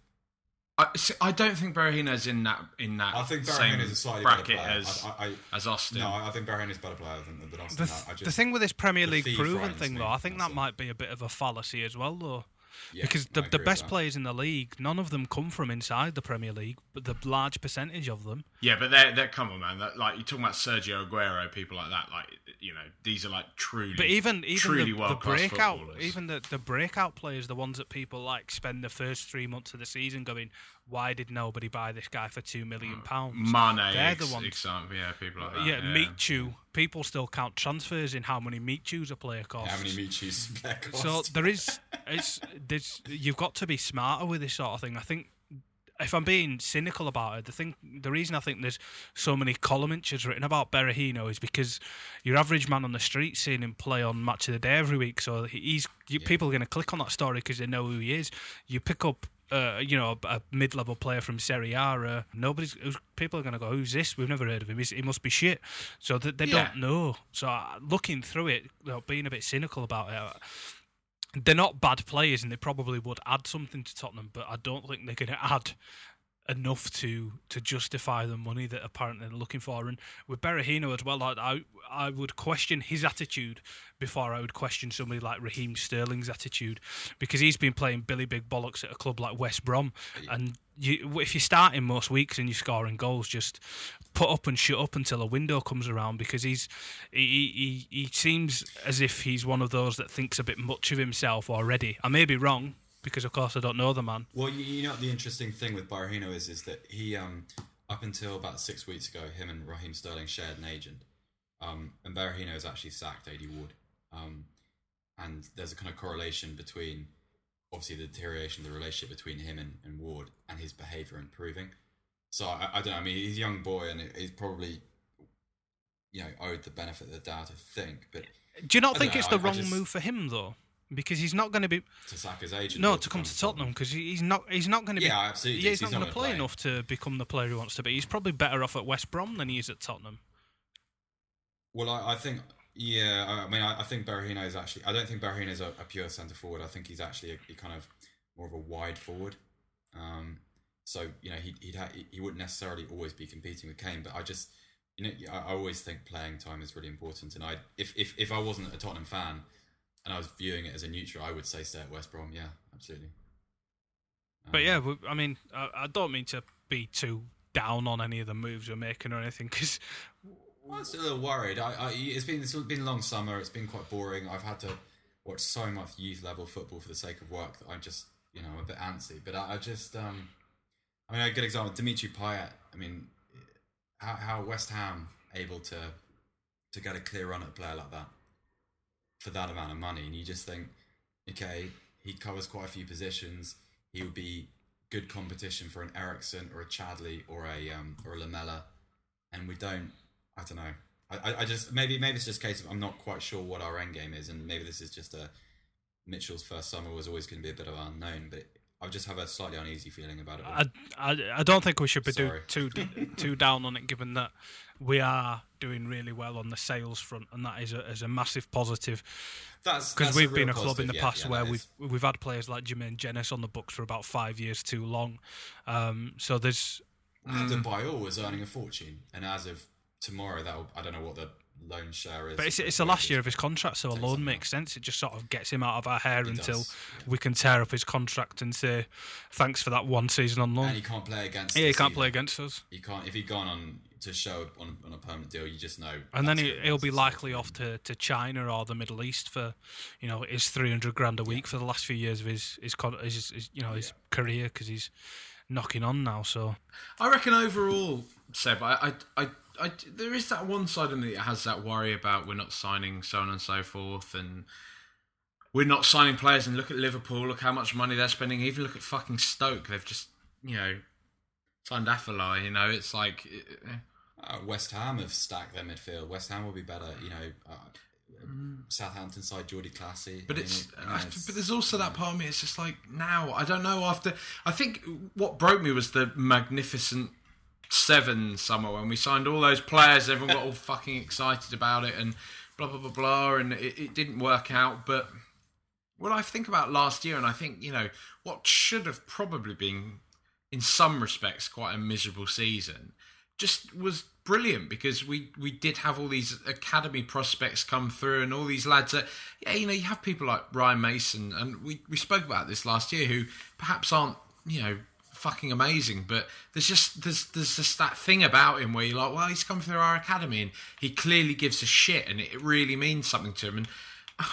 S1: I, see, I don't think Berahino's in that in that
S4: I think
S1: same
S4: is a slightly better
S1: bracket
S4: player.
S1: as
S4: I, I,
S1: as Austin.
S4: no, I think Barry is a better player than, than Austin.
S2: The, th-
S4: I just,
S2: the thing with this Premier League proven thing, though, I think that might be a bit of a fallacy as well, though.
S4: Yeah,
S2: because the, the best players in the league, none of them come from inside the Premier League, but the large percentage of them.
S1: Yeah, but they're, they're come on, man. That, like you're talking about Sergio Aguero, people like that. Like you know, these are like truly.
S2: But even even
S1: truly
S2: the, the breakout, even the, the breakout players, the ones that people like spend the first three months of the season going, why did nobody buy this guy for two million mm. pounds?
S1: Mane,
S2: They're
S1: ex-
S2: the ones.
S1: example, yeah, people like that.
S2: yeah, Chew. People still count transfers in how many Chews a player costs.
S4: How many player cost?
S2: So there is, it's there's you've got to be smarter with this sort of thing. I think if I'm being cynical about it, the thing, the reason I think there's so many column inches written about Berahino is because your average man on the street seeing him play on Match of the Day every week, so he's you, people are going to click on that story because they know who he is. You pick up. Uh, you know, a, a mid-level player from Serie A. Uh, nobody's people are going to go, "Who's this? We've never heard of him. He's, he must be shit." So th- they
S1: Yeah.
S2: don't know. So uh, looking through it, you know, being a bit cynical about it, uh, they're not bad players and they probably would add something to Tottenham, but I don't think they're going to add enough to to justify the money that apparently they're looking for. And with Berahino as well, like, I I would question his attitude before I would question somebody like Raheem Sterling's attitude because he's been playing Billy Big Bollocks at a club like West Brom, and you, if you're starting most weeks and you're scoring goals, just put up and shut up until a window comes around because he's he, he he seems as if he's one of those that thinks a bit much of himself already. I may be wrong because of course I don't know the man.
S4: Well, you, you know the interesting thing with Berahino is is that he um up until about six weeks ago, him and Raheem Sterling shared an agent, um, and Berahino has actually sacked Aidy Ward, um, and there's a kind of correlation between obviously the deterioration of the relationship between him and, and Ward and his behaviour improving. So I, I don't know. I mean, he's a young boy and he's probably you know, owed the benefit of the doubt. I think, but
S2: Do you not think
S4: don't
S2: it's
S4: know,
S2: the
S4: I- I
S2: wrong
S4: just-
S2: move for him though? Because he's not going to be
S4: to sack his agent.
S2: no to come to
S4: Tottenham.
S2: Because he's not he's not going to be
S4: Yeah, absolutely.
S2: yeah he's
S4: He's
S2: not
S4: not
S2: going to play
S4: play.
S2: enough to become the player he wants to be. He's probably better off at West Brom than he is at Tottenham.
S4: Well, I, I think, yeah, I mean, I, I think Berahino is actually. I don't think Berahino is a, a pure centre forward. I think he's actually a, kind of more of a wide forward. Um, so you know, he he'd ha- he wouldn't necessarily always be competing with Kane, but I just, you know, I, I always think playing time is really important. And I, if if if I wasn't a Tottenham fan and I was viewing it as a neutral, I would say stay at West Brom. Yeah, absolutely.
S2: But
S4: Um,
S2: yeah, I mean, I, I don't mean to be too down on any of the moves we're making or anything because
S4: I was a little worried. I, I, it's been it's been a long summer. It's been quite boring. I've had to watch so much youth level football for the sake of work that I'm just you know a bit antsy. But I, I just um, I mean a good example, Dimitri Payet. I mean, how how West Ham able to to get a clear run at a player like that for that amount of money, and you just think, okay, he covers quite a few positions. He would be good competition for an Eriksen or a Chadli or a um, or a Lamela, and we don't. I don't know. I, I, just maybe maybe it's just a case of I'm not quite sure what our end game is, and maybe this is just a Mitchell's first summer was always going to be a bit of unknown, but I just have a slightly uneasy feeling about it.
S2: I, I, I don't think we should be do, too too down on it, given that we are doing really well on the sales front, and that is a, is a massive positive.
S4: That's
S2: Because we've
S4: real
S2: been a club in the
S4: yeah,
S2: past
S4: yeah,
S2: where we've
S4: is.
S2: we've had players like Jermaine Jenas on the books for about five years too long. Um, so there's
S4: Adebayor was earning a fortune, and as of tomorrow, that I don't know what the loan share is.
S2: But it's, it's the last year of his contract, so a loan makes sense. It just sort of gets him out of our hair
S4: It
S2: until
S4: does,
S2: we can tear up his contract and say thanks for that one season on
S4: and
S2: loan.
S4: he can't play against.
S2: Yeah, he
S4: us
S2: can't
S4: either.
S2: play against us,
S4: He can't if he'd gone on to show on, on a permanent deal. You just know.
S2: and then he, he'll be likely off to, to China or the Middle East for, you know, his three hundred grand a week for the last few years of his his, con- his, his you know his career because he's knocking on now. So
S1: I reckon overall, Seb, I, I, I, I, there is that one side of me that has that worry about we're not signing so on and so forth, and we're not signing players. And look at Liverpool, look how much money they're spending. Even look at fucking Stoke, they've just, you know, signed Afellay. You know, it's like, eh,
S4: Uh, West Ham have stacked their midfield. West Ham will be better. You know, uh, Southampton side Jordy Clasie.
S1: But
S4: I mean,
S1: it's,
S4: it- you know, it's-
S1: but there's also that part of me. It's just like now I don't know. After I think what broke me was the magnificent seven summer when we signed all those players. Everyone got all fucking excited about it and blah blah blah blah, and it, it didn't work out. But when I think about last year, and I think you know what should have probably been, in some respects, quite a miserable season, just was brilliant because we we did have all these academy prospects come through and all these lads that yeah you know you have people like Ryan Mason and we we spoke about this last year who perhaps aren't you know fucking amazing but there's just there's there's just that thing about him where you're like well he's come through our academy and he clearly gives a shit and it really means something to him and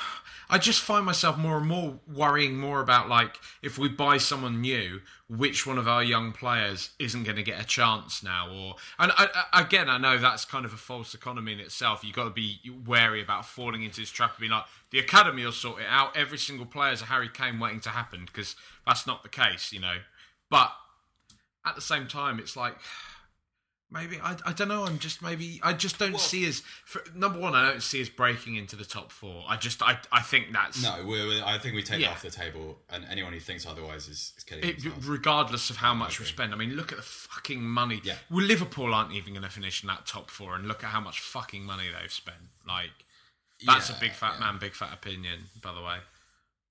S1: I just find myself more and more worrying more about like if we buy someone new, which one of our young players isn't going to get a chance now? Or and I, I, again, I know that's kind of a false economy in itself. You've got to be wary about falling into this trap of being like the academy will sort it out. Every single player is a Harry Kane waiting to happen because that's not the case, you know. But at the same time, it's like maybe I, I don't know. I'm just maybe I just don't see us. For, number one, I don't see us breaking into the top four. I just I I think that's
S4: no, we're, we're- I think we take
S1: Yeah.
S4: it off the table, and anyone who thinks otherwise is, is kidding
S1: It, regardless of how much we spend, I mean, look at the fucking money.
S4: Yeah.
S1: Well, Liverpool aren't even going to finish in that top four, and look at how much fucking money they've spent. Like, that's
S4: Yeah,
S1: a big fat
S4: yeah.
S1: man, big fat opinion, by the way.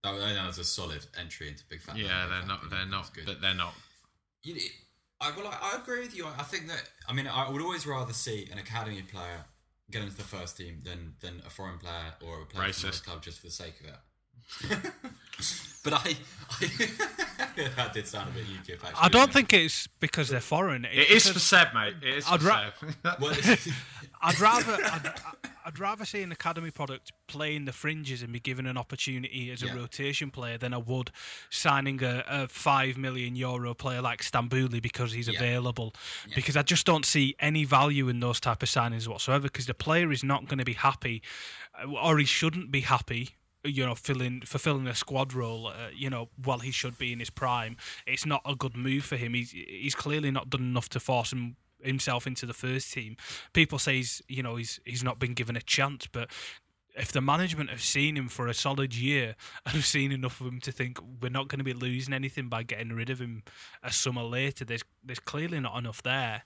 S4: Oh, no, no, it's a solid entry into Big Fat.
S1: Yeah,
S4: Big
S1: they're
S4: Fat
S1: not.
S4: Man.
S1: They're not.
S4: good.
S1: But they're not.
S4: You I well, I, I agree with you. I, I think that I mean, I would always rather see an academy player get into the first team than than a foreign player or a player from
S1: Racist.
S4: another club just for the sake of it. but I, I that did sound a bit UKIP. Actually,
S2: I don't
S4: didn't
S2: think it's because they're foreign. It's
S1: It is for
S2: because
S1: Seb, mate. It is
S2: I'd
S1: for
S2: ra-
S1: Seb.
S4: Well, it's-
S2: I'd rather I'd, I'd rather see an academy product play in the fringes and be given an opportunity as a
S4: Yeah.
S2: rotation player than I would signing a, a five million euro player like Stambouli because he's
S4: Yeah.
S2: available. Because I just don't see any value in those type of signings whatsoever. Because the player is not going to be happy, uh, or he shouldn't be happy. You know, filling fulfilling a squad role. Uh, you know, while he should be in his prime, it's not a good move for him. He's he's clearly not done enough to force him himself into the first team. People say he's you know he's he's not been given a chance, but if the management have seen him for a solid year and have seen enough of him to think we're not going to be losing anything by getting rid of him a summer later, there's there's clearly not enough there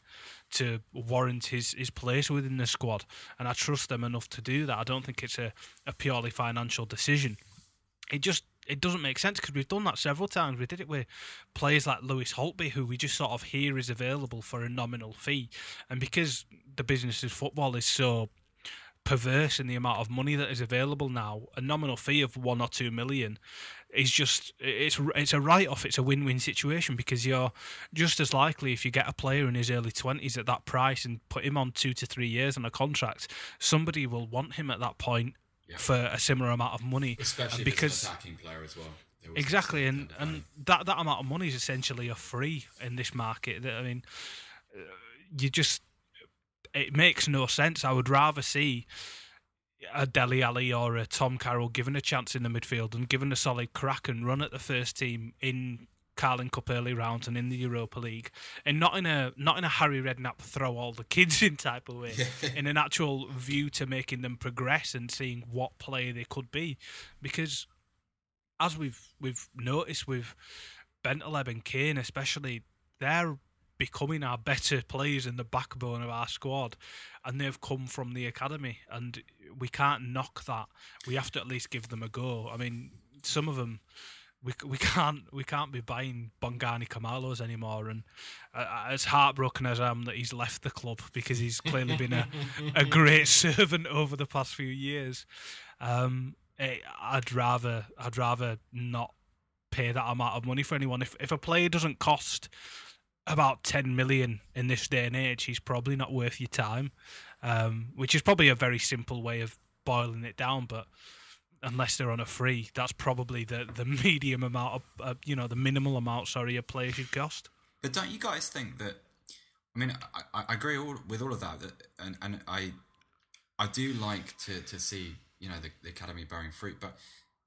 S2: to warrant his, his place within the squad. And I trust them enough to do that. I don't think it's a, a purely financial decision. It just it doesn't make sense because we've done that several times. We did it with players like Lewis Holtby, who we just sort of hear is available for a nominal fee, and because the business of football is so perverse in the amount of money that is available now, a nominal fee of one or two million is just it's it's a write off. It's a win win situation because you're just as likely if you get a player in his early twenties at that price and put him on two to three years on a contract, somebody will want him at that point
S4: Yeah.
S2: for a similar amount of money.
S4: Especially
S2: And because
S4: an attacking player as well.
S2: Exactly, and
S4: that
S2: and that that amount of money is essentially a free in this market. I mean, uh, you just it makes no sense. I would rather see a Dele Alli or a Tom Carroll given a chance in the midfield and given a solid crack and run at the first team in Carling Cup early rounds and in the Europa League, and not in a not in a Harry Redknapp throw all the kids in type of way, in an actual view to making them progress and seeing what player they could be, because as we've we've noticed with Bentaleb and Kane especially, they're becoming our better players in the backbone of our squad, and they've come from the academy, and we can't knock that. We have to at least give them a go. I mean, some of them. We, we can't we can't be buying Bongani Khumalos anymore, and uh, as heartbroken as I am that he's left the club because he's clearly been a, a great servant over the past few years. Um, eh, I'd rather I'd rather not pay that amount of money for anyone. If if a player doesn't cost about ten million in this day and age, he's probably not worth your time. Um, which is probably a very simple way of boiling it down, but unless they're on a free, that's probably the, the medium amount of uh, you know the minimal amount. Sorry, a player should cost.
S4: But don't you guys think that? I mean, I, I agree all, with all of that, that and, and I I do like to, to see you know the, the academy bearing fruit, but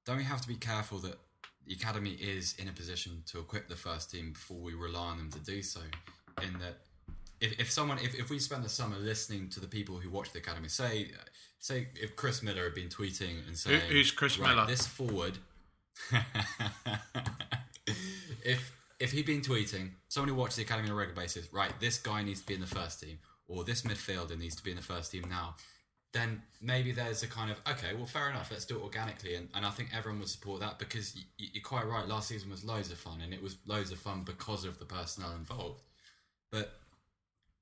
S4: don't we have to be careful that the academy is in a position to equip the first team before we rely on them to do so? In that, if, if someone if, if we spend the summer listening to the people who watch the academy, say say if Chris Miller had been tweeting and saying,
S1: who's Chris
S4: right,
S1: Miller?"
S4: This forward. if if he'd been tweeting, someone who watches the academy on a regular basis, right, this guy needs to be in the first team, or this midfielder needs to be in the first team now, then maybe there's a kind of okay, well, fair enough, let's do it organically, and, and I think everyone would support that because y- y- you're quite right. Last season was loads of fun, and it was loads of fun because of the personnel involved. But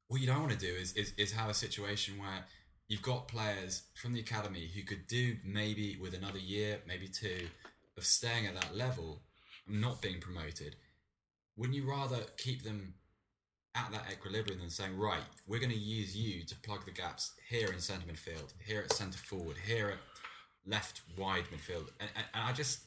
S4: what you don't want to do is, is is have a situation where you've got players from the academy who could do maybe with another year, maybe two, of staying at that level, not being promoted. Wouldn't you rather keep them at that equilibrium than saying, right, we're going to use you to plug the gaps here in centre midfield, here at centre forward, here at left wide midfield, and, and, and I just,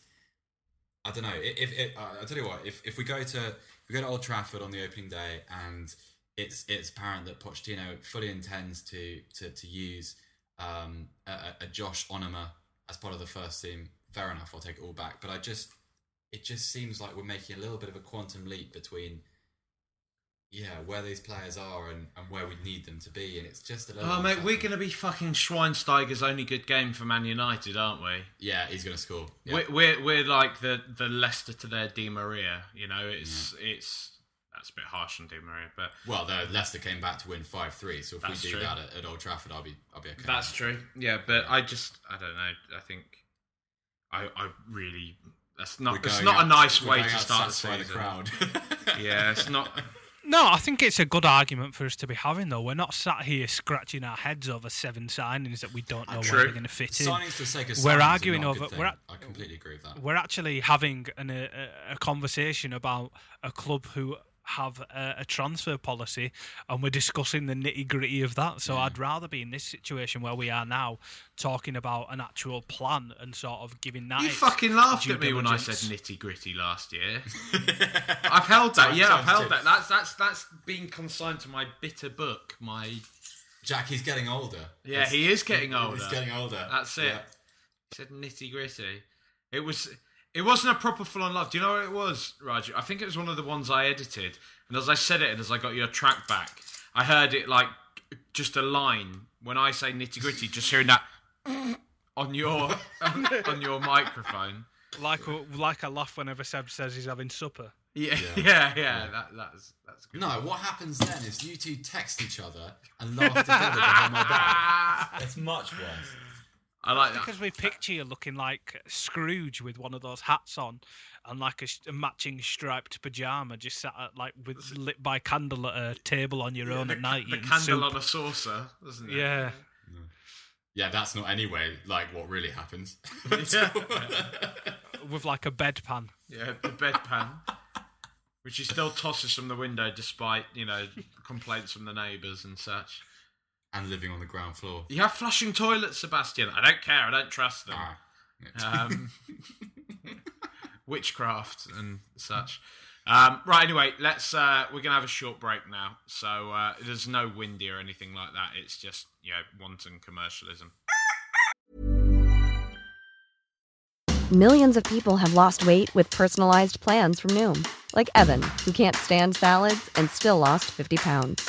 S4: I don't know. If, if uh, I tell you what, if, if we go to if we go to Old Trafford on the opening day and it's it's apparent that Pochettino fully intends to to, to use um, a, a Josh Onomah as part of the first team, fair enough. I'll take it all back. But I just it just seems like we're making a little bit of a quantum leap between yeah where these players are and, and where we need them to be, and it's just a little.
S1: Oh, mate, we're going to be fucking Schweinsteiger's only good game for Man United, aren't we?
S4: yeah he's going to score. Yeah.
S1: We're, we're we're like the the Leicester to their Di Maria. You know, it's it's that's a bit harsh on Di Maria, but
S4: Well, the Leicester came back to win five three, so if we do
S1: true.
S4: that at, at Old Trafford, I'll be I'll be okay.
S1: that's true. Yeah, but I just I don't know. I think I I really that's not it's
S4: going
S1: not a nice way to start the season.
S4: the crowd.
S1: Yeah, it's not.
S2: No, I think it's a good argument for us to be having, though. We're not sat here scratching our heads over seven signings that we don't know
S1: True.
S2: where they're going to fit in.
S4: Signings for sake of
S2: We're
S4: signings
S2: arguing
S4: not a good
S2: over- we're at-
S4: I completely agree with that.
S2: We're actually having an, a, a conversation about a club who have a, a transfer policy, and we're discussing the nitty gritty of that. So I'd rather be in this situation where we are now, talking about an actual plan and sort of giving that.
S1: You
S2: its
S1: fucking laughed at me when I said nitty gritty last year. I've held that. Yeah, I've held that. That's that's that's been consigned to my bitter book. My
S4: Jack, he's getting older.
S1: yeah,
S4: He's-
S1: he is getting older.
S4: He's getting older.
S1: That's it.
S4: Yeah.
S1: He said nitty gritty. It was. It wasn't a proper full on love. Do you know what it was, Raj? I think it was one of the ones I edited. And as I said it, and as I got your track back, I heard it like just a line. When I say nitty gritty, just hearing that on your on your microphone.
S2: Like a, like a laugh whenever Seb says he's having supper.
S1: Yeah, yeah, yeah. That that's that's good.
S4: No, what happens then is you two text each other and laugh together behind my back.
S5: It's much worse.
S1: I like that.
S2: Because we picture you looking like Scrooge with one of those hats on and like a, a matching striped pajama, just sat at, like with lit by candle at a table on your own
S1: the,
S2: at night.
S1: the candle
S2: soup.
S1: on a saucer, doesn't it?
S2: Yeah.
S4: Yeah, that's not anyway like what really happens.
S1: yeah,
S2: with like a bedpan.
S1: yeah. The bedpan, which he still tosses from the window despite you know complaints from the neighbours and such.
S4: And living on the ground floor.
S1: You have flushing toilets, Sebastian. I don't care. I don't trust them.
S4: Ah.
S1: um, witchcraft and such. Um, right. Anyway, let's. Uh, we're gonna have a short break now. So uh, there's no windy or anything like that. It's just you know wanton commercialism.
S6: Millions of people have lost weight with personalized plans from Noom, like Evan, who can't stand salads and still lost 50 pounds.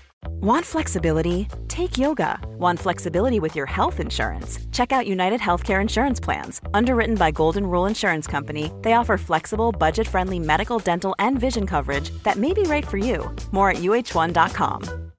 S7: Want flexibility? Take yoga. Want flexibility with your health insurance? Check out United Healthcare Insurance Plans. Underwritten by Golden Rule Insurance Company, they offer flexible, budget friendly medical, dental, and vision coverage that may be right for you. More at uh1.com.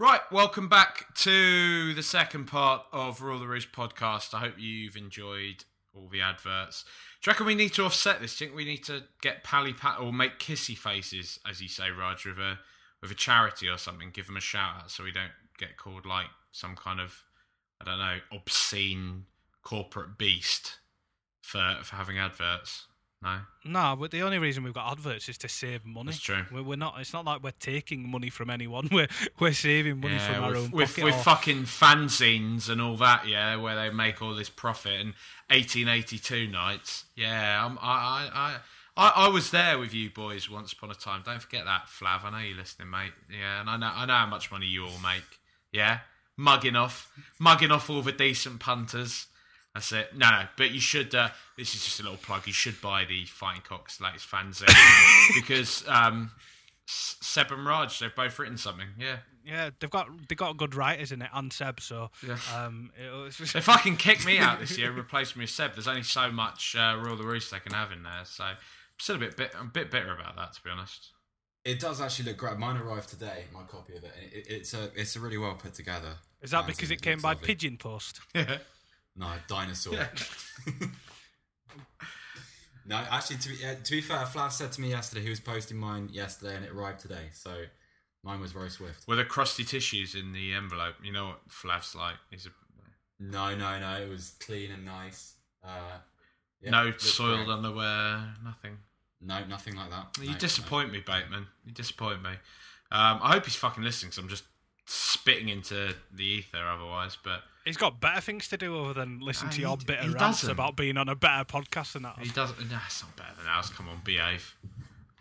S1: Right, welcome back to the second part of Rule the Roost podcast. I hope you've enjoyed all the adverts. Do you reckon we need to offset this? Do you think we need to get pally pat or make kissy faces, as you say, Raj, with a with a charity or something? Give them a shout out so we don't get called like some kind of I don't know obscene corporate beast for for having adverts. No,
S2: No, but the only reason we've got adverts is to save money.
S1: That's true.
S2: We're, we're not. It's not like we're taking money from anyone. We're we're saving money from our own
S1: with,
S2: pocket.
S1: with
S2: or-
S1: fucking fanzines and all that, yeah, where they make all this profit and 1882 nights. Yeah, I'm, I, I, I, I, I was there with you boys once upon a time. Don't forget that, Flav. I know you're listening, mate. Yeah, and I know, I know how much money you all make. Yeah, mugging off, mugging off all the decent punters. That's it. No, no, but you should. Uh, this is just a little plug. You should buy the Fighting Cocks latest fanzine because um, Seb and Raj, they've both written something. Yeah.
S2: yeah, they've got they've got good writers in it and Seb. So
S1: Yeah.
S2: um, it was
S1: If I can kick me out this year and replace me with Seb, there's only so much uh, Rule the Roost they can have in there. So I'm still a bit, bit I'm a bit bitter about that, to be honest.
S4: It does actually look great. Mine arrived today. My copy of it. And it it's a it's a really well put together.
S2: is that
S4: fanzine.
S2: because it came by
S4: lovely.
S2: pigeon post?
S4: No, dinosaur. no, actually, to be, uh, to be fair, Flav said to me yesterday he was posting mine yesterday and it arrived today. So mine was very swift.
S1: With the crusty tissues in the envelope, you know what Flav's like. He's a
S4: No, no, no. It was clean and nice. Uh, yeah,
S1: no soiled
S4: great.
S1: underwear, nothing.
S4: No, nothing like that.
S1: You
S4: No,
S1: disappoint me, Bateman. You disappoint me. Um, I hope he's fucking listening, because I'm just spitting into the ether otherwise. But
S2: He's got better things to do other than listen
S1: Ah,
S2: to
S1: he
S2: your
S1: d-
S2: bitter
S1: he
S2: rants
S1: doesn't.
S2: about being on a better podcast than that.
S1: he doesn't. Nah, it's not better than ours. Come on, behave.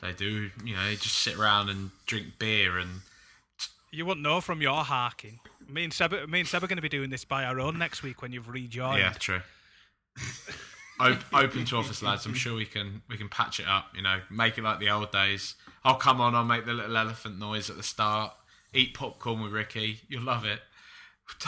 S1: They do. You know, they just sit around and drink beer and
S2: You wouldn't know from your harking. Me and Seb, me and Seb are going to be doing this by our own next week when you've rejoined.
S1: Yeah, true. Op- open to office, lads. I'm sure we can we can patch it up. You know, make it like the old days. I'll come on. I'll make the little elephant noise at the start. Eat popcorn with Ricky. You'll love it.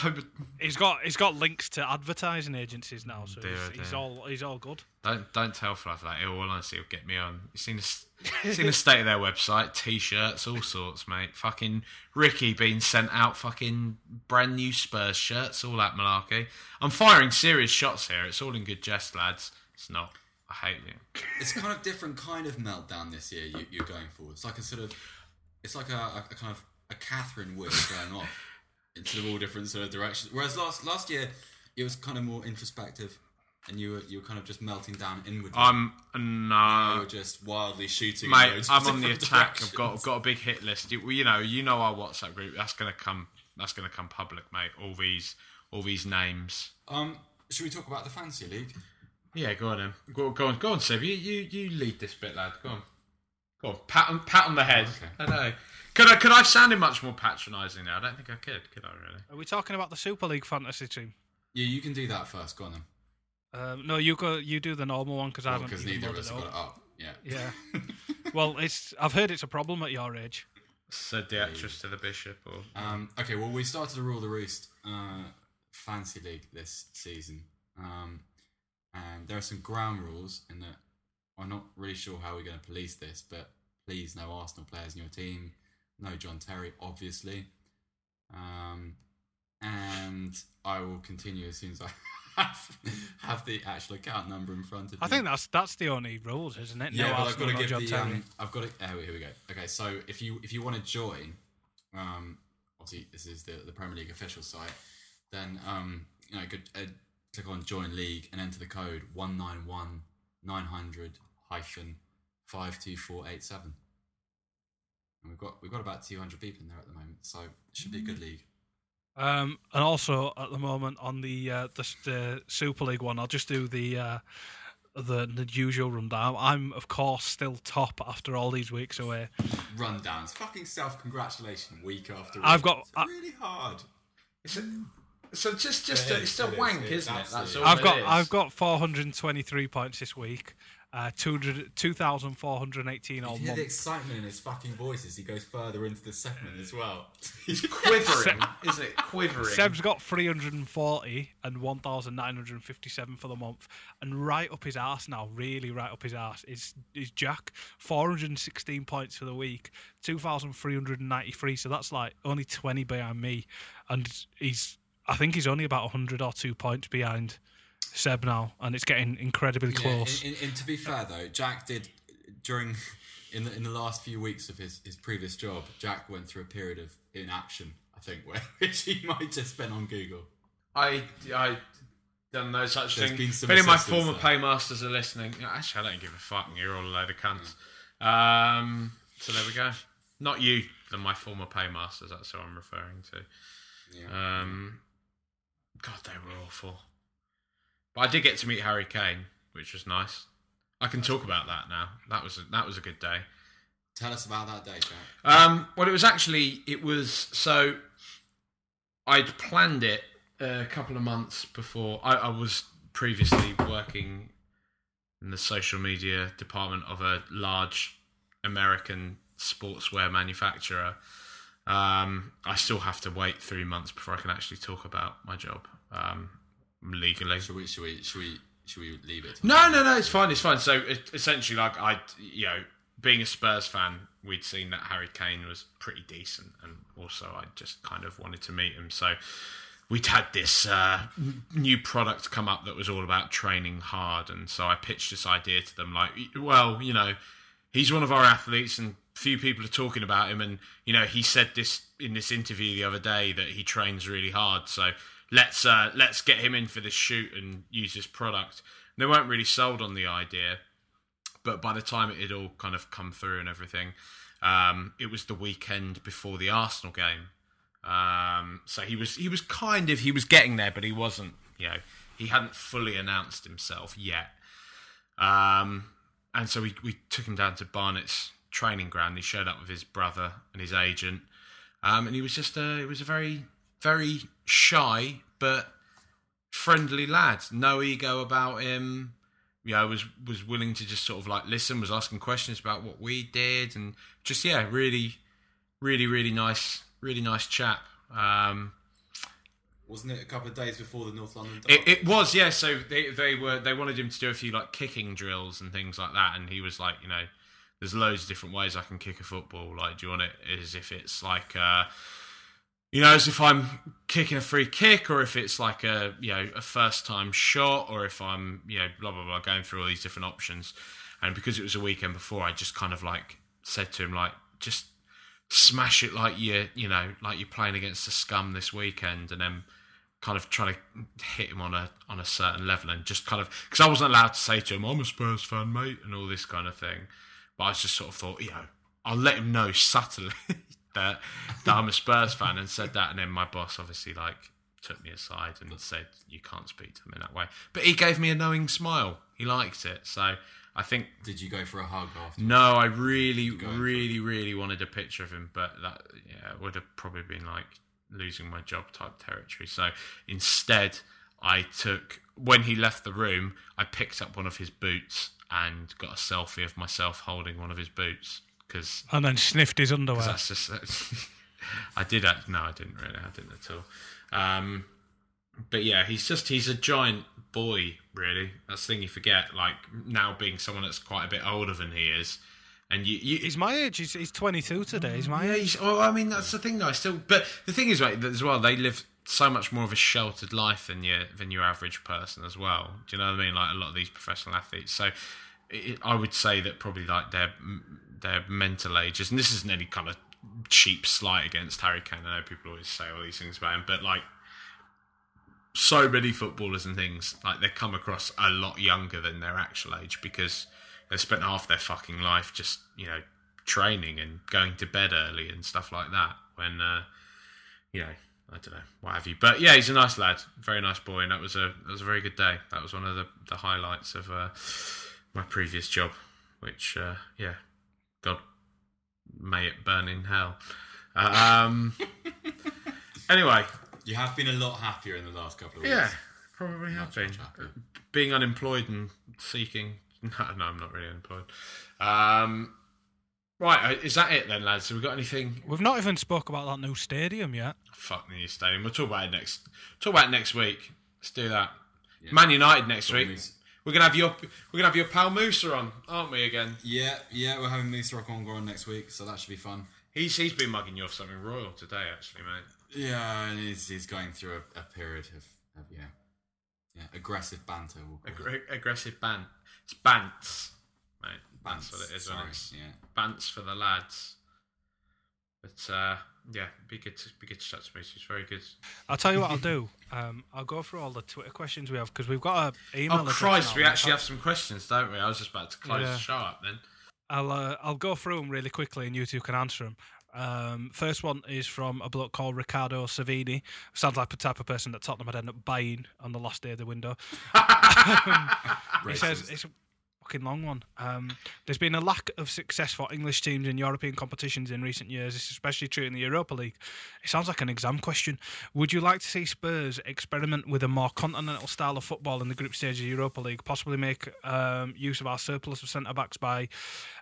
S2: He's got he's got links to advertising agencies now, so
S1: Dear,
S2: he's, he's all he's all good.
S1: don't, don't tell Fluff that. It'll honestly it'll get me on. You seen the seen the state of their website? T-shirts, all sorts, mate. Fucking Ricky being sent out fucking brand new Spurs shirts, all that malarkey. I'm firing serious shots here. It's all in good jest, lads. It's not. I hate you.
S4: It's kind of different kind of meltdown this year. You, you're going for. It's like a sort of. It's like a, a, a kind of a Catherine whip going off into all different sort of directions. Whereas last last year it was kind of more introspective, and you were you were kind of just melting down inwardly.
S1: I'm
S4: you
S1: no.
S4: were just wildly shooting.
S1: Mate, I'm on the attack. I've got I've got a big hit list. You, you know, you know our WhatsApp group. That's gonna come. That's gonna come public, mate. All these, all these names.
S4: Um, should we talk about the fancy league?
S1: Yeah, go on then. Go, go on, go on, Seb. You, you, you lead this bit, lad. Go on. Go on. Pat, on- pat on the head.
S4: Okay.
S1: I know. Could I, could I have sounded much more patronising now? I don't think I could. Could I really?
S2: Are we talking about the Super League fantasy team?
S4: Yeah, you can do that first. Go on then.
S2: Um, no, you go. You do the normal one because I haven't.
S4: Because neither of us have got it up. Yeah.
S2: Yeah. well, it's. I've heard it's a problem at your age.
S1: Said the actress to the bishop, or
S4: Um, okay, well, we started to rule the roost uh, fancy league this season, um, and there are some ground rules in that I'm not really sure how we're going to police this, but please, no Arsenal players in your team, no John Terry, obviously, um, and I will continue as soon as I have, have the actual account number in front of me.
S2: I think that's that's the only rules, isn't it?
S4: Yeah,
S2: no
S4: I've got to give
S2: John
S4: the.
S2: Terry.
S4: Um, I've got to. Oh, here we go. Okay, so if you if you want to join, um, obviously this is the the Premier League official site. Then um, you know, good, uh, click on join league and enter the code one nine one nine hundred hyphen five two four eight seven. And we've got we've got about two hundred people in there at the moment, so it should be a good league.
S2: Um, and also at the moment on the uh, the, the Super League one, I'll just do the uh, the the usual rundown. I'm of course still top after all these weeks away.
S4: Rundowns, fucking self congratulation week after week.
S2: I've got-
S4: it's
S2: I-
S4: really hard.
S1: Is it, so just just
S4: It
S1: a,
S4: is,
S1: it's a
S4: it is,
S1: wank,
S4: it is,
S1: isn't it? That's all
S2: I've
S1: it
S2: got
S1: is.
S2: I've got 423 points this week. Uh, 200 2,418 all
S4: You hear the excitement in his fucking voice as he goes further into the segment as well.
S1: He's quivering, isn't it? Quivering.
S2: Seb's got 340 and 1,957 for the month. And right up his arse now, really right up his arse, is, is Jack. 416 points for the week, 2,393. So that's like only 20 behind me. And he's, I think he's only about 100 or two points behind Seb now. And it's getting incredibly close.
S4: Yeah, and, and, and to be fair though, Jack did during in the in the last few weeks of his, his previous job, Jack went through a period of inaction, I think, where which he might have spent on Google.
S1: I I done no such
S4: There's
S1: thing.
S4: been
S1: If
S4: some
S1: any of my former
S4: there.
S1: paymasters are listening, actually, I don't give a fuck. You're all a load of cunts. Um, so there we go. Not you, than my former paymasters. That's who I'm referring to.
S4: Yeah.
S1: Um, God, they were awful. But I did get to meet Harry Kane, which was nice. I can talk about that now. That was a, that was a good day.
S4: Tell us about that day, Jack.
S1: Um, well, it was actually it was so I'd planned it a couple of months before. I, I was previously working in the social media department of a large American sportswear manufacturer. Um, I still have to wait three months before I can actually talk about my job um, legally.
S4: Should we should we should we should we leave it?
S1: No, no, no. It's fine. It's fine. So it, essentially, like I, you know, being a Spurs fan, we'd seen that Harry Kane was pretty decent, and also I just kind of wanted to meet him. So we'd had this uh, new product come up that was all about training hard, and so I pitched this idea to them, like, well, you know, he's one of our athletes, and few people are talking about him, and you know, he said this in this interview the other day that he trains really hard, so let's uh, let's get him in for this shoot and use this product. And they weren't really sold on the idea, but by the time it had all kind of come through and everything, um, it was the weekend before the Arsenal game. Um, so he was he was kind of he was getting there, but he wasn't. You know, he hadn't fully announced himself yet. Um, and so we we took him down to Barnet's training ground. He showed up with his brother and his agent, um, and he was just a it was a very very shy but friendly lad. No ego about him. You know, was was willing to just sort of like listen, was asking questions about what we did, and just yeah, really, really, really nice, really nice chap. Um,
S4: Wasn't it a couple of days before the North London?
S1: it, it was yeah. So they they were they wanted him to do a few like kicking drills and things like that, and he was like, you know, there's loads of different ways I can kick a football. Like, do you want it as if it's like, uh, you know, as if I'm kicking a free kick, or if it's like a you know a first time shot, or if I'm you know blah blah blah going through all these different options. And because it was a weekend before, I just kind of like said to him like, just smash it like you you know like you're playing against the scum this weekend, and then kind of trying to hit him on a on a certain level and just kind of because I wasn't allowed to say to him I'm a Spurs fan mate and all this kind of thing but I just sort of thought you know I'll let him know subtly that that I'm a Spurs fan and said that and then my boss obviously like took me aside and said, "You can't speak to him in that way." But he gave me a knowing smile. He liked it, so I think.
S4: Did you go for a hug after?
S1: No, I really, really, really wanted a picture of him, but that yeah would have probably been like losing my job type territory. So instead, I took when he left the room, I picked up one of his boots and got a selfie of myself holding one of his boots because
S2: And then sniffed his underwear.
S1: that's just I did act, no I didn't really I didn't at all um, but yeah he's just he's a giant boy really that's the thing you forget like now being someone that's quite a bit older than he is and you, you
S2: He's my age. He's, he's 22 today. He's my
S1: yeah,
S2: age.
S1: he's, oh, I mean that's the thing though. I still, but the thing is, right, as well, they live so much more of a sheltered life than your than your average person as well. Do you know what I mean? Like a lot of these professional athletes. So it, I would say that probably like their their mental ages, and this isn't any kind of cheap slight against Harry Kane. I know people always say all these things about him, but like so many footballers and things like they come across a lot younger than their actual age because they spent half their fucking life just you know training and going to bed early and stuff like that when uh you know I don't know what have you but yeah he's a nice lad very nice boy and that was a that was a very good day that was one of the the highlights of uh my previous job which uh yeah god may it burn in hell um anyway
S4: You have been a lot happier in the last couple of weeks.
S1: yeah, probably have
S4: Much,
S1: been.
S4: much.
S1: Being unemployed and seeking. No, no, I'm not really unemployed. Um, right, uh, is that it then, lads? Have we got anything?
S2: We've not even spoke about that new stadium yet.
S1: Fuck the new stadium. We'll talk about it next. Talk about it next week. Let's do that. Man United next week.
S4: Moose.
S1: We're gonna have your we're gonna have your pal Musa on, aren't we? Again,
S4: Yeah, yeah, we're having Moose Rock on next week, so that should be fun.
S1: he's he's been mugging you off something royal today, actually, mate.
S4: Yeah, and he's, he's going through a, a period of, of yeah, yeah, aggressive banter. We'll call it.
S1: Aggressive ban. It's bants, mate. That's what it is.
S4: Sorry, yeah.
S1: bants for the lads. But uh, yeah, be good to be good to chat to me. It's very good.
S2: I'll tell you what I'll do. Um, I'll go through all the Twitter questions we have because we've got a email.
S1: Oh Christ, we actually have some questions, don't we? I was just about to close
S2: Yeah.
S1: the show up then.
S2: I'll uh, I'll go through them really quickly, and you two can answer them. Um, first one is from a bloke called Riccardo Savini. Sounds like the type of person that Tottenham would end up buying on the last day of the window. he says it's fucking long one. Um, there's been a lack of success for English teams in European competitions in recent years. It's especially true in the Europa League. It sounds like an exam question. Would you like to see Spurs experiment with a more continental style of football in the group stage of the Europa League? Possibly make um, use of our surplus of centre backs by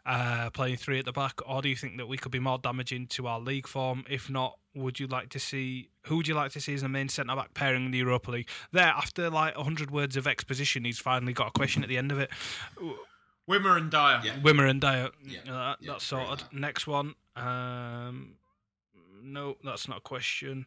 S2: uh, playing three at the back, or do you think that we could be more damaging to our league form? If not, would you like to see who would you like to see as the main centre back pairing in the Europa League? There, after like hundred words of exposition, he's finally got a question at the end of it.
S1: Wimmer and Dier.
S4: Yeah.
S2: Wimmer and Dier,
S4: Yeah.
S2: uh, that,
S4: Yeah,
S2: that's sorted.
S4: that.
S2: Next one, um, no, that's not a question.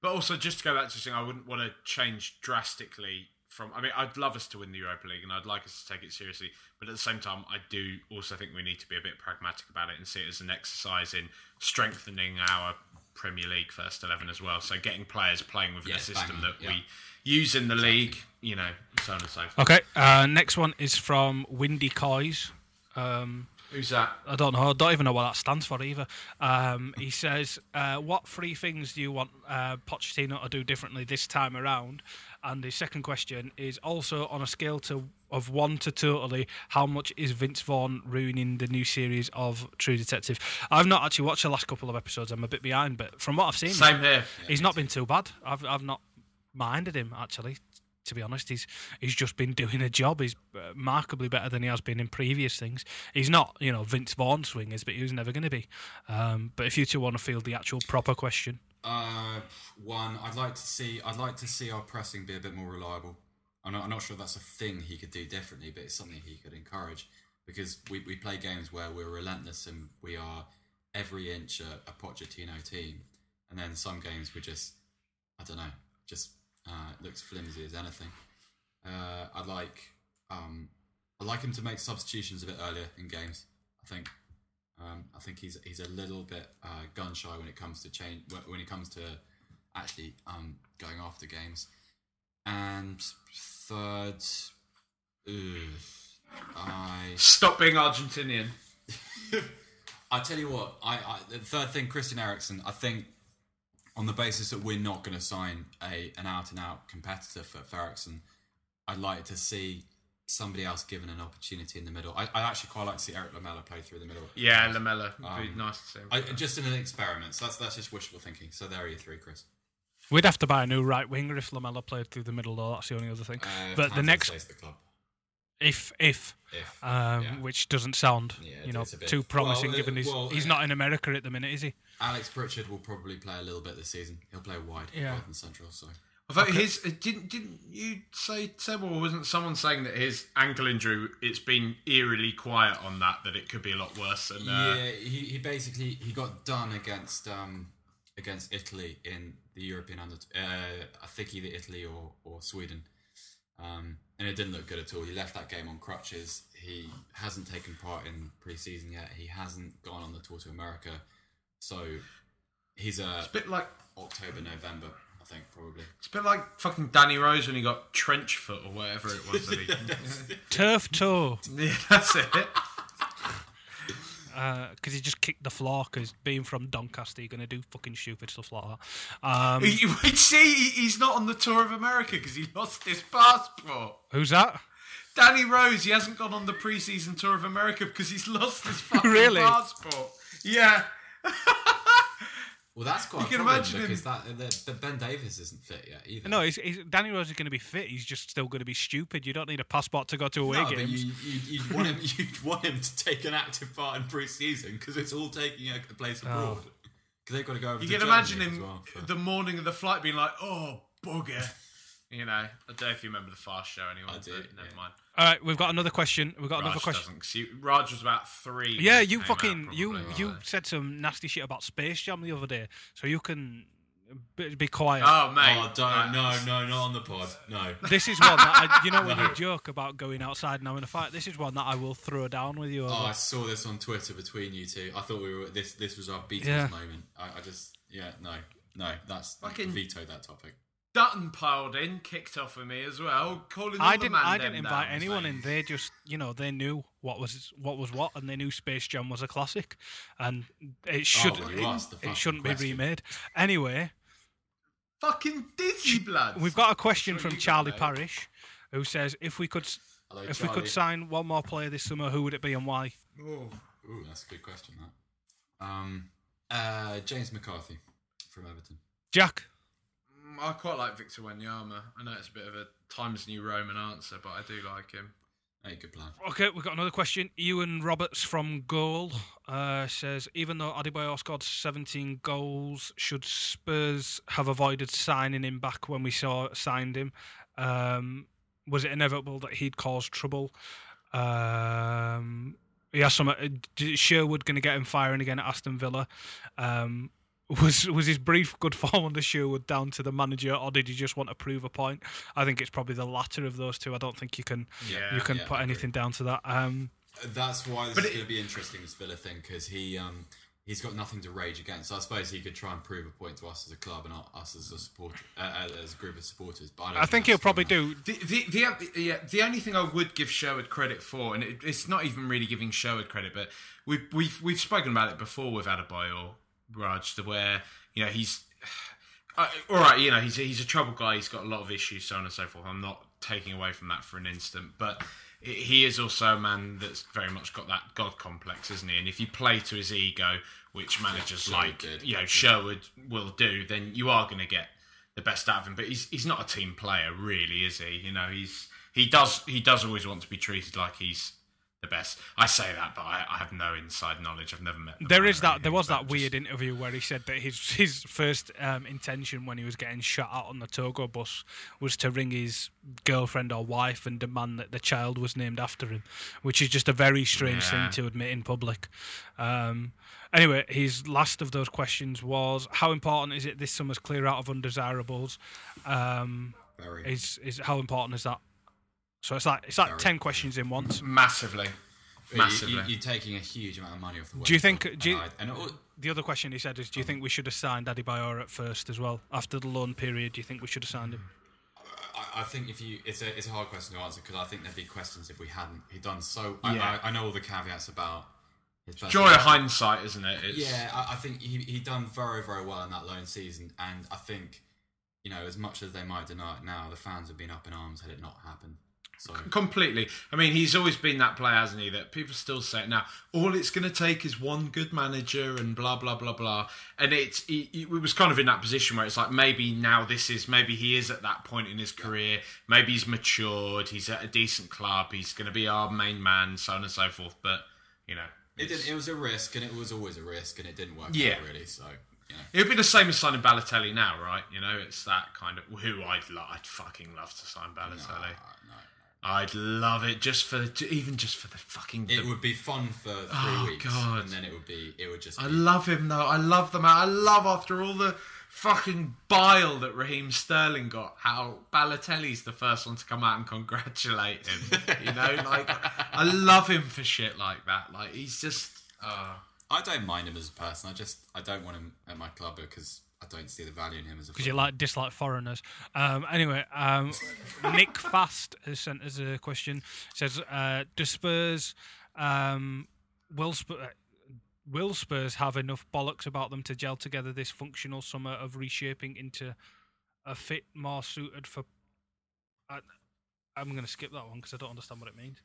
S1: But also, just to go back to saying, I wouldn't want to change drastically from. I mean, I'd love us to win the Europa League, and I'd like us to take it seriously. But at the same time, I do also think we need to be a bit pragmatic about it and see it as an exercise in strengthening our Premier League first eleven as well. So getting players playing within
S4: Yes,
S1: a system
S4: bang
S1: that
S4: yeah.
S1: we use in the league, you know, so on and so forth.
S2: Okay, uh, next one is from Windy Coys. Um,
S1: Who's that?
S2: I don't know. I don't even know what that stands for either. Um, he says, uh, "What three things do you want uh, Pochettino to do differently this time around?" And the second question is also on a scale to of one to totally, how much is Vince Vaughn ruining the new series of True Detective? I've not actually watched the last couple of episodes. I'm a bit behind, but from what I've seen,
S1: Same here.
S2: he's not been too bad. I've I've not minded him actually. To be honest, he's he's just been doing a job. He's remarkably better than he has been in previous things. He's not, you know, Vince Vaughn swingers, but he was never going to be. Um, but if you two want to field the actual proper question,
S4: Uh, one, I'd like to see. I'd like to see our pressing be a bit more reliable. I'm not, I'm not sure that's a thing he could do differently, but it's something he could encourage because we, we play games where we're relentless and we are every inch a, a Pochettino team, and then some games we're just, I don't know, just uh, looks flimsy as anything. Uh, I'd like, um, I'd like him to make substitutions a bit earlier in games. I think um, I think he's he's a little bit uh, gun shy when it comes to change when- it comes to actually um, going after games. And third, ugh, I
S1: Stop being Argentinian.
S4: I tell you what, I, I the third thing, Christian Eriksen. I think on the basis that we're not going to sign a an out and out competitor for Ferguson, I'd like to see somebody else given an opportunity in the middle. I, I actually quite like to see Erik Lamela play through the middle.
S1: Yeah, Lamela would be
S4: Um,
S1: nice to see. him.
S4: I, just in an experiment. So that's that's just wishful thinking. So there are your three, Chris.
S2: We'd have to buy a new right winger if Lamela played through the middle, though. That's the only other thing.
S4: Uh,
S2: but the next,
S4: the club.
S2: if if,
S4: If,
S2: um,
S4: yeah.
S2: which doesn't sound,
S4: Yeah,
S2: you know,
S4: it's a bit-
S2: too promising.
S4: well,
S2: given he's
S4: well,
S2: he's
S4: uh,
S2: not in America at the minute, is he?
S4: Alex Pritchard will probably play a little bit this season. He'll play wide
S2: Yeah.
S4: rather than central. So
S1: Although his uh, didn't didn't you say Seb or wasn't someone saying that his ankle injury it's been eerily quiet on that that it could be a lot worse and uh,
S4: yeah, he, he basically he got done against um against Italy in the European under. Uh, I think either Italy or or Sweden. Um, and it didn't look good at all. He left that game on crutches. He hasn't taken part in pre-season yet. He hasn't gone on the tour to America. So he's a
S1: it's a bit like
S4: October, November, I think probably.
S1: it's a bit like fucking Danny Rose when he got trench foot or whatever it was that he
S2: Turf toe,
S1: yeah that's it
S2: because he just kicked the floor. Because being from Doncaster, you're gonna do fucking stupid stuff like that. Um,
S1: you would see he- he's not on the tour of America because he lost his passport
S2: who's that?
S1: Danny Rose he hasn't gone on the pre-season tour of America because he's lost his fucking
S2: Really?
S1: passport yeah
S4: Well, that's quite
S1: You
S4: a
S1: can
S4: problem
S1: imagine him-
S4: because that the, the Ben Davies isn't fit yet either.
S2: No, he's, he's, Danny Rose is going to be fit. He's just still going to be stupid. You don't need a passport to go to away
S4: No, but
S2: games.
S4: you, you, you'd, want him, you'd want him to take an active part in pre-season because it's all taking a, a place oh. abroad. Because they've got to go over
S1: You
S4: to
S1: can
S4: Germany
S1: imagine
S4: as
S1: him
S4: well for-
S1: the morning of the flight being like, "Oh bugger," you know. I don't know if you remember the Fast Show anyway.
S4: I do,
S1: but never
S4: yeah.
S1: mind.
S2: All right, we've got another question. We've got another question.
S1: doesn't. 'cause you- Raj was about three.
S2: Yeah, you fucking
S1: out,
S2: you
S1: probably,
S2: you
S1: wasn't
S2: said some nasty shit about Space Jam the other day, so you can be, be quiet.
S1: Oh mate,
S4: Oh, don't, no, no, not on the pod. No.
S2: This is one that I, you know when
S4: No.
S2: you joke about going outside and having a fight. This is one that I will throw down with you. Oh, over.
S4: Oh, I saw this on Twitter between you two. I thought we were this. This was our Beatles
S2: Yeah.
S4: moment. I, I just, yeah, no, no. That's
S1: Fucking-
S4: veto that topic.
S1: Dutton piled in, kicked off with me as well, calling all
S2: I
S1: the
S2: didn't.
S1: man
S2: I didn't invite
S1: down,
S2: anyone
S1: mate.
S2: in. They just, you know, they knew what was what was what, and they knew Space Jam was a classic, and it should
S4: well, you asked the
S2: it
S4: fucking
S2: shouldn't
S4: question.
S2: be remade. Anyway,
S1: Fucking dizzy blood.
S2: we've got a question from
S1: you got,
S2: Charlie
S1: mate.
S2: Parish, who says if we could
S4: Hello,
S2: if we could sign one more player this summer, who would it be and why?
S1: Oh.
S4: Ooh, that's a good question. That. Um, uh, James McCarthy from Everton.
S2: Jack.
S1: I quite like Victor Wanyama. I know it's a bit of a Times New Roman answer, but I do like him.
S4: Hey, good plan.
S2: Okay, we've got another question. Ewan Roberts from Goal uh, says, even though Adebayor scored 17 goals, should Spurs have avoided signing him back when we saw signed him? Um, was it inevitable that he'd cause trouble? Um, he has some. uh, Sherwood going to get him firing again at Aston Villa. Um, was was his brief good form under Sherwood down to the manager, or did he just want to prove a point? I think it's probably the latter of those two. I don't think you can
S1: Yeah,
S2: you can
S4: yeah,
S2: put anything down to that. Um,
S4: That's why this is
S1: it-
S4: going to be interesting. This Villa thing because he um he's got nothing to rage against. So I suppose he could try and prove a point to us as a club and not us as a support uh, as a group of supporters. But I, don't
S2: I think he'll probably do.
S1: The, the, the, yeah, the only thing I would give Sherwood credit for, and it, it's not even really giving Sherwood credit, but we've, we've, we've spoken about it before with Adebayor, Raj, to where, you know, he's. Uh, all right, you know, he's, he's a troubled guy, he's got a lot of issues, so on and so forth. I'm not taking away from that for an instant, but he is also a man that's very much got that God complex, isn't he? And if you play to his ego, which managers
S4: Sherwood
S1: like,
S4: did.
S1: you know, Sherwood will do, then you are going to get the best out of him. But he's he's not a team player, really, is he? You know, he's he does he does always want to be treated like he's the best. I say that, but I, I have no inside knowledge. I've never met. the
S2: There is that. There was that
S1: just-
S2: weird interview where he said that his his first um, intention when he was getting shot at on the Togo bus was to ring his girlfriend or wife and demand that the child was named after him, which is just a very strange
S1: Yeah.
S2: thing to admit in public. Um, anyway, his last of those questions was: How important is it this summer's clear out of undesirables? Um, is is how important is that? So it's like it's like
S4: Very.
S2: ten questions in once.
S1: massively,
S4: You-
S1: massively.
S4: You, you're taking a huge amount of money off the.
S2: Do you think-
S4: bill,
S2: do you-
S4: and, I, and it,
S2: The other question he said is, do you think we should have signed Adebayor at first as well after the loan period? Do you think we should have signed him?
S4: I, I think if you, it's a it's a hard question to answer because I think there'd be questions if we hadn't. He'd done so. I,
S1: Yeah.
S4: I, I know all the caveats about his
S1: Joy of hindsight, isn't it? It's,
S4: Yeah, I, I think he he done very very well in that loan season, and I think you know as much as they might deny it now, the fans have been up in arms had it not happened. So
S1: Completely. I mean, he's always been that player, hasn't he? That people still say now. All it's going to take is one good manager, and blah blah blah blah. And he was kind of in that position where it's like maybe now this is maybe he is at that point in his career. Maybe he's matured. He's at a decent club. He's going to be our main man, so on and so forth. But you know,
S4: it did, it was a risk, and it was always a risk, and it didn't work
S1: Yeah.
S4: out really. So you know,
S1: It would be the same as signing Balotelli now, right? You know, it's that kind of who I'd I'd fucking love to sign Balotelli. I'd love it just for even just for the fucking.
S4: it would be fun for three
S1: Oh,
S4: weeks,
S1: God.
S4: and then it would be it would just.
S1: I
S4: be,
S1: love him though. I love the man. I love after all the fucking bile that Raheem Sterling got, how Balotelli's the first one to come out and congratulate him. you know, like I love him for shit like that. Like he's just. Uh,
S4: I don't mind him as a person. I just I don't want him at my club because I don't see the value in him as a.
S2: because you like dislike foreigners. Um, anyway, um, Nick Fast has sent us a question. Says, uh, "Do Spurs um, will Spurs, will Spurs have enough bollocks about them to gel together this functional summer of reshaping into a fit more suited for?" I, I'm going to skip that one because I don't understand what it means.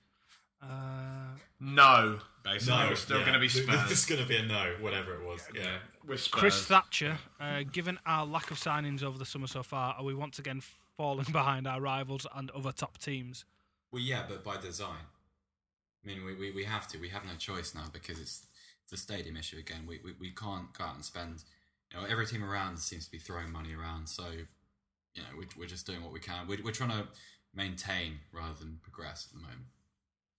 S2: Uh,
S1: no, basically, we're still going to be
S4: It's going to be a no, whatever it was. Yeah.
S1: yeah, we're Spurs.
S2: Chris Thatcher, uh, given our lack of signings over the summer so far, are we once again falling behind our rivals and other top teams?
S4: Well, yeah, but by design. I mean, we, we, we have to. We have no choice now because it's it's a stadium issue again. We, we we can't go out and spend. You know, every team around seems to be throwing money around. So, you know, we, we're just doing what we can. We're, we're trying to maintain rather than progress at the moment.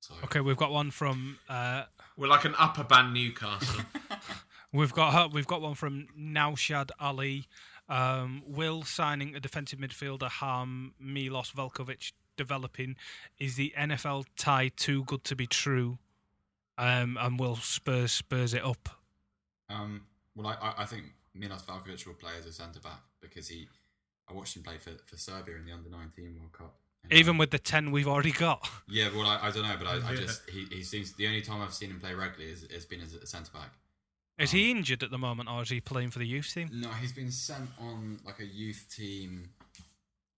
S4: So,
S2: Okay, we've got one from uh,
S1: We're like an upper band Newcastle.
S2: we've got uh, we've got one from Naushad Ali. Um, will signing a defensive midfielder harm Milos Veljkovic developing? Is the NFL tie too good to be true? Um, and will Spurs Spurs it up?
S4: um, well, I, I- I think Milos Veljkovic will play as a centre back because he. I watched him play for, for Serbia in the under nineteen World Cup. And,
S2: Even
S4: um,
S2: with the ten we've already got.
S4: Yeah, well, I, I don't know, but I, I just he, he seems the only time I've seen him play regularly is has been as a centre back.
S2: Is he injured at the moment, or is he playing for the youth team?
S4: No, he's been sent on like a youth team.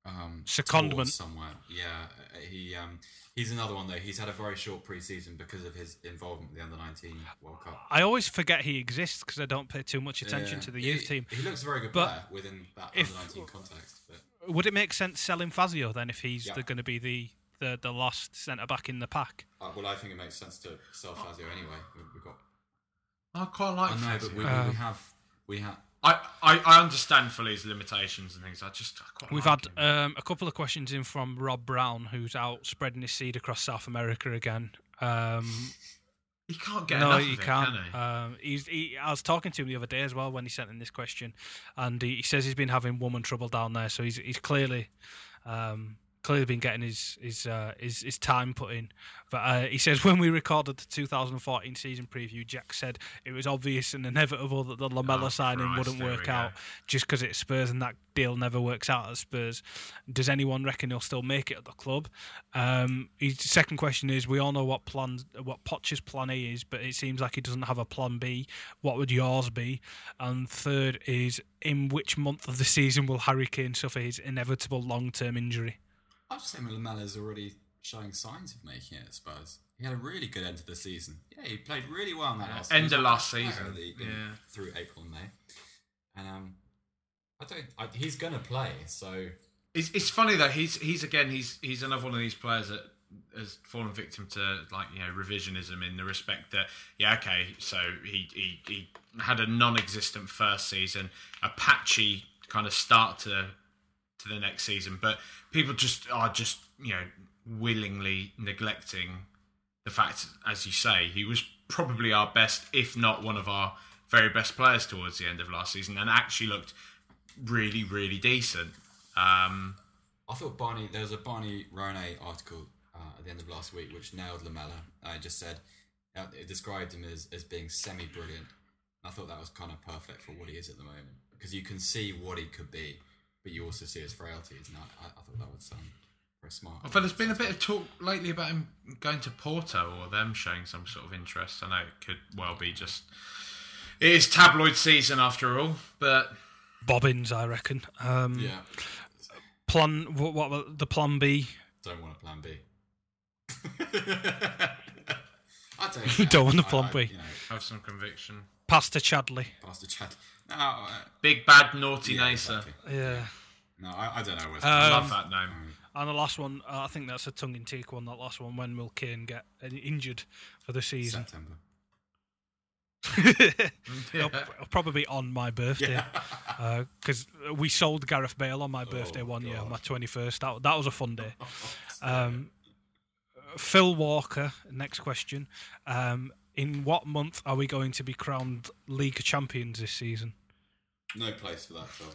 S4: Um,
S2: Secondment.
S4: somewhere. Yeah, he um, he's another one though. He's had a very short pre-season because of his involvement with the under nineteen World Cup.
S2: I always forget he exists because I don't pay too much attention
S4: Yeah.
S2: to the
S4: He-
S2: youth team.
S4: He looks a very good
S2: But
S4: player within that
S2: if-
S4: under nineteen context. But
S2: Would it make sense selling Fazio then if he's
S4: Yeah.
S2: going to be the, the, the last centre back in the pack?
S4: uh, well, I think it makes sense to sell Fazio anyway. We, we've got.
S1: I quite like.
S4: I know,
S1: Fazio.
S4: but we, we,
S2: Um,
S4: we have we have.
S1: I, I, I understand fully his limitations and things. I just I quite
S2: We've
S1: like
S2: had um, a couple of questions in from Rob Brown, who's out spreading his seed across South America again. Um,
S1: he can't get
S2: no,
S1: enough
S2: he
S1: of it,
S2: can't.
S1: can he?
S2: Um, he's, he, I was talking to him the other day as well when he sent in this question, and he, he says he's been having woman trouble down there. So he's he's clearly um, clearly been getting his his uh, his, his time put in. But uh, he says when we recorded the 2014 season preview, Jack said it was obvious and inevitable that the Lamela
S1: Oh,
S2: signing
S1: Christ,
S2: wouldn't work out just because it's Spurs and that deal never works out at Spurs. Does anyone reckon he'll still make it at the club? Um, his second question is: We all know what plan, what Poch's plan A is, but it seems like he doesn't have a plan B. What would yours be? And third is: In which month of the season will Harry Kane suffer his inevitable long-term injury?
S4: I'd say Lamela's already showing signs of making it at Spurs. He had a really good end to the season. Yeah, he played really well in that last
S1: end of last season,
S4: in-
S1: yeah.
S4: through April and May. And um, I don't. I, he's gonna play, so
S1: It's, it's funny though. He's he's again he's he's another one of these players that has fallen victim to like you know revisionism in the respect that yeah okay so he he, he had a non-existent first season, a patchy kind of start to to the next season, but people just are just you know willingly neglecting the fact, as you say, he was probably our best, if not one of our very best players towards the end of last season, and actually looked really, really decent. Um,
S4: I thought Barney. There was a Barney Ronay article uh, at the end of last week which nailed Lamela. I just said uh, it described him as, as being semi-brilliant. I thought that was kind of perfect for what he is at the moment because you can see what he could be, but you also see his frailties. And I, I, I thought that was um, Very smart.
S1: Although there's been a bit of talk lately about him going to Porto or them showing some sort of interest. I know it could well be just. It is tabloid season after all, but
S2: Bobbins, I reckon. Um,
S4: Yeah.
S2: Plan. What, what the plan B?
S4: Don't want a plan B. I don't.
S2: Don't want a plan
S4: I-
S2: B.
S4: You know,
S1: have some conviction.
S2: Pastor Chadli.
S4: Pastor Chad. No, uh,
S1: Big bad naughty
S4: yeah,
S1: Nasa.
S4: exactly.
S2: Yeah.
S4: No, I, I don't know.
S2: Um,
S1: I love that name.
S2: And the last one, uh, I think that's a tongue-in-cheek one. That last one, when will Kane get uh, injured for the season?
S4: September.
S2: it'll, it'll probably be on my birthday because we sold Gareth Bale on my birthday
S4: Oh,
S2: one year, my twenty-first. That that was a fun day. Um, Phil Walker. Next question. Um, in what month are we going to be crowned League champions this season?
S4: No place for that, Phil.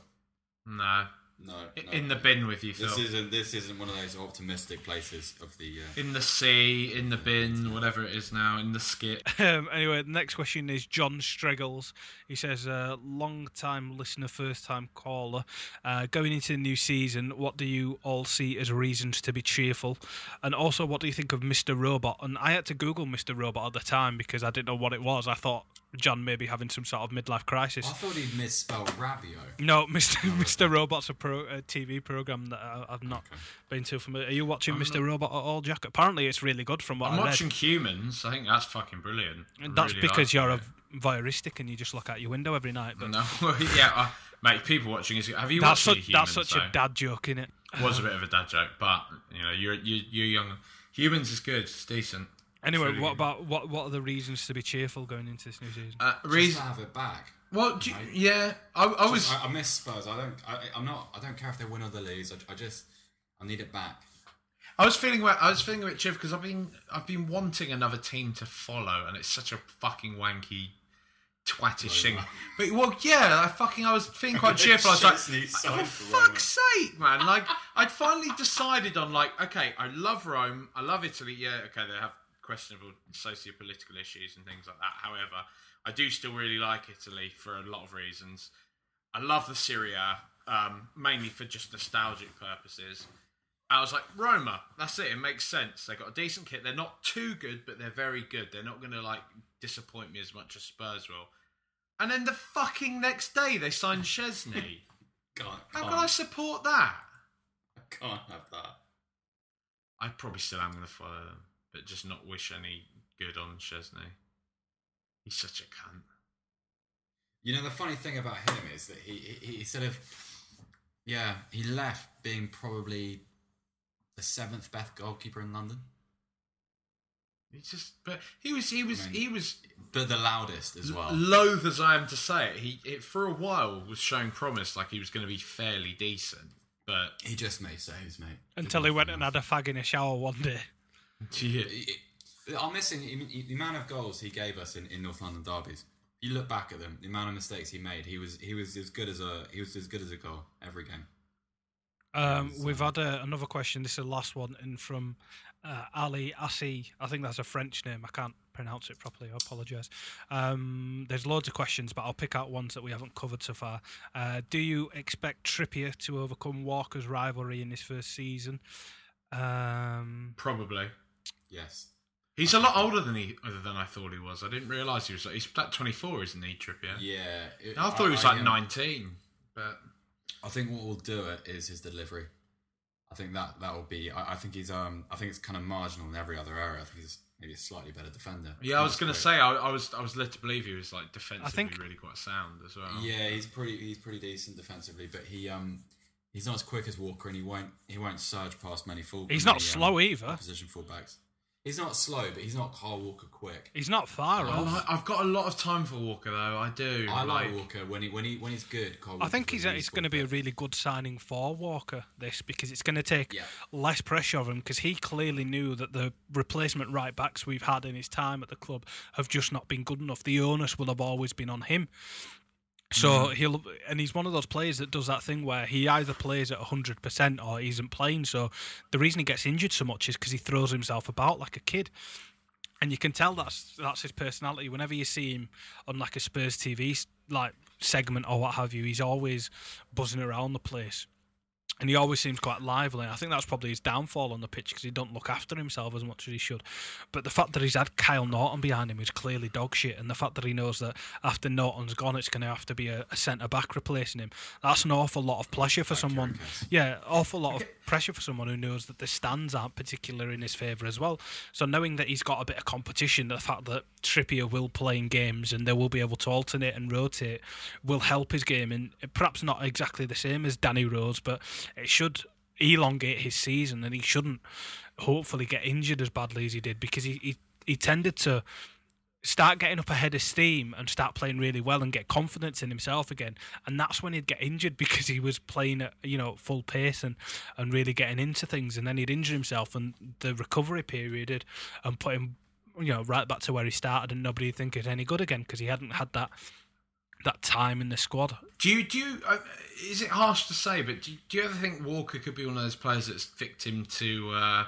S1: No.
S4: No.
S1: I-
S4: no
S1: In the bin with you, Phil.
S4: This isn't. This isn't one of those optimistic places of the. Uh,
S1: In the sea, in the bin, whatever it is now, in the skip.
S2: Um, anyway, the next question is John Streggles. He says, uh, long time listener, first time caller. Uh, going into the new season, what do you all see as reasons to be cheerful? And also, what do you think of Mr. Robot? And I had to Google Mr. Robot at the time because I didn't know what it was. I thought John may be having some sort of midlife crisis.
S4: I thought he misspelled Rabiot.
S2: No, Mr. Mr. Robot's a, pro, a TV program that I, I've not been too familiar. Are you watching Mr. Robot at all, Jack? Apparently, it's really good from what
S1: I'm
S2: I
S1: watching Humans. I think that's fucking brilliant. I
S2: And that's
S1: really
S2: because you're
S1: it.
S2: a voyeuristic and you just look out your window every night. But
S1: No, yeah, uh, mate. People watching is. Have you
S2: that's
S1: watched
S2: such,
S1: Humans?
S2: that's such
S1: though?
S2: a dad joke, in it?
S1: Was a bit of a dad joke, but you know, you're you, you're young. Humans is good. It's decent.
S2: Anyway,
S1: really
S2: what
S1: good.
S2: about what? What are the reasons to be cheerful going into this new season?
S1: Uh,
S4: Just to
S1: reason.
S4: have it back.
S1: Well, do you- yeah, I, I was.
S4: I, I miss Spurs. I don't. I, I'm not. I don't care if they win or they lose. I, I just. I need it back.
S1: I was feeling. I was feeling a bit chill because I've been. I've been wanting another team to follow, and it's such a fucking wanky, twattish thing. But well, yeah, I fucking. I was feeling quite cheerful. I was like,
S4: Szczesny
S1: for
S4: for Roma.
S1: fuck's sake, man! Like, I'd finally decided on like, okay, I love Rome. I love Italy. Yeah, okay, they have questionable socio-political issues and things like that. However, I do still really like Italy for a lot of reasons. I love the Serie A, um, mainly for just nostalgic purposes. I was like, Roma, that's it. It makes sense. They got a decent kit. They're not too good, but they're very good. They're not going to like disappoint me as much as Spurs will. And then the fucking next day, they signed Szczesny.
S4: Can't.
S1: How can I support that?
S4: I can't have that.
S1: I probably still am going to follow them, but just not wish any good on Szczesny. He's such a cunt.
S4: You know, the funny thing about him is that he, he, he sort of, yeah, he left being probably the seventh best goalkeeper in London,
S1: He just, but he was, he was,
S4: I mean,
S1: he was
S4: but the loudest as well.
S1: loath as I am to say it. He, it for a while was showing promise, like he was going to be fairly decent, but
S4: He just made saves, mate.
S2: Until he went and had a fag in a shower one day.
S1: yeah.
S4: He- he- I'm missing the amount of goals he gave us in, in North London derbies. You look back at them, the amount of mistakes he made. He was he was as good as a he was as good as a goal every game.
S2: Um, we've had uh, another question. This is the last one, and from uh, Ali Assi. I think that's a French name. I can't pronounce it properly. I apologise. Um, there's loads of questions, but I'll pick out ones that we haven't covered so far. Uh, do you expect Trippier to overcome Walker's rivalry in his first season? Um,
S1: probably.
S4: Yes.
S1: He's a lot older than he than I thought he was. I didn't realise he was. Like, he's like twenty four, isn't he, Trippier?
S4: Yeah. it-
S1: I thought he was
S4: I,
S1: like
S4: um,
S1: nineteen, but
S4: I think what will do it is his delivery. I think that that will be. I, I think he's. Um. I think it's kind of marginal in every other area. I think he's maybe a slightly better defender.
S1: yeah, I was going to say I, I was I was led to believe he was like defensively
S2: think-
S1: really quite sound as well.
S4: Yeah, he's pretty. He's pretty decent defensively, but he um. He's not as quick as Walker, and he won't. He won't surge past many full.
S2: He's
S4: many,
S2: not slow either.
S4: Opposition fullbacks. He's not slow, but he's not Carl Walker quick.
S2: he's not far
S1: I
S2: off.
S1: like, I've got a lot of time for Walker though. I do.
S4: I like Walker when he when he when he's good. Carl
S2: I think
S4: Walker's
S2: he's
S4: really
S2: it's going to be a
S4: scored
S2: really good signing for Walker. This because it's going to take
S4: Yeah.
S2: less pressure of him because he clearly knew that the replacement right backs we've had in his time at the club have just not been good enough. The onus will have always been on him. So
S4: Mm.
S2: he'll and he's one of those players that does that thing where he either plays at hundred percent or he isn't playing. So the reason he gets injured so much is because he throws himself about like a kid and you can tell that's that's his personality. Whenever you see him on like a Spurs TV like segment or what have you, he's always buzzing around the place. And he always seems quite lively. I think that's probably his downfall on the pitch because he don't look after himself as much as he should. But the fact that he's had Kyle Naughton behind him is clearly dog shit, and the fact that he knows that after Naughton's gone, it's going to have to be a, a centre back replacing him. That's an awful lot of pressure for someone. Yeah, awful lot of pressure for someone who knows that the stands aren't particularly in his favour as well. So knowing that he's got a bit of competition, the fact that Trippier will play in games and they will be able to alternate and rotate will help his game, and perhaps not exactly the same as Danny Rose, but it should elongate his season, and he shouldn't hopefully get injured as badly as he did because he, he, he tended to start getting up ahead of steam and start playing really well and get confidence in himself again. And that's when he'd get injured because he was playing at you know full pace and and really getting into things. And then he'd injure himself and the recovery period had, and put him you know right back to where he started and nobody think it any good again because he hadn't had that that time in the squad
S1: Do you do you? Uh, is it harsh to say, but do you, do you ever think Walker could be one of those players that's victim to uh,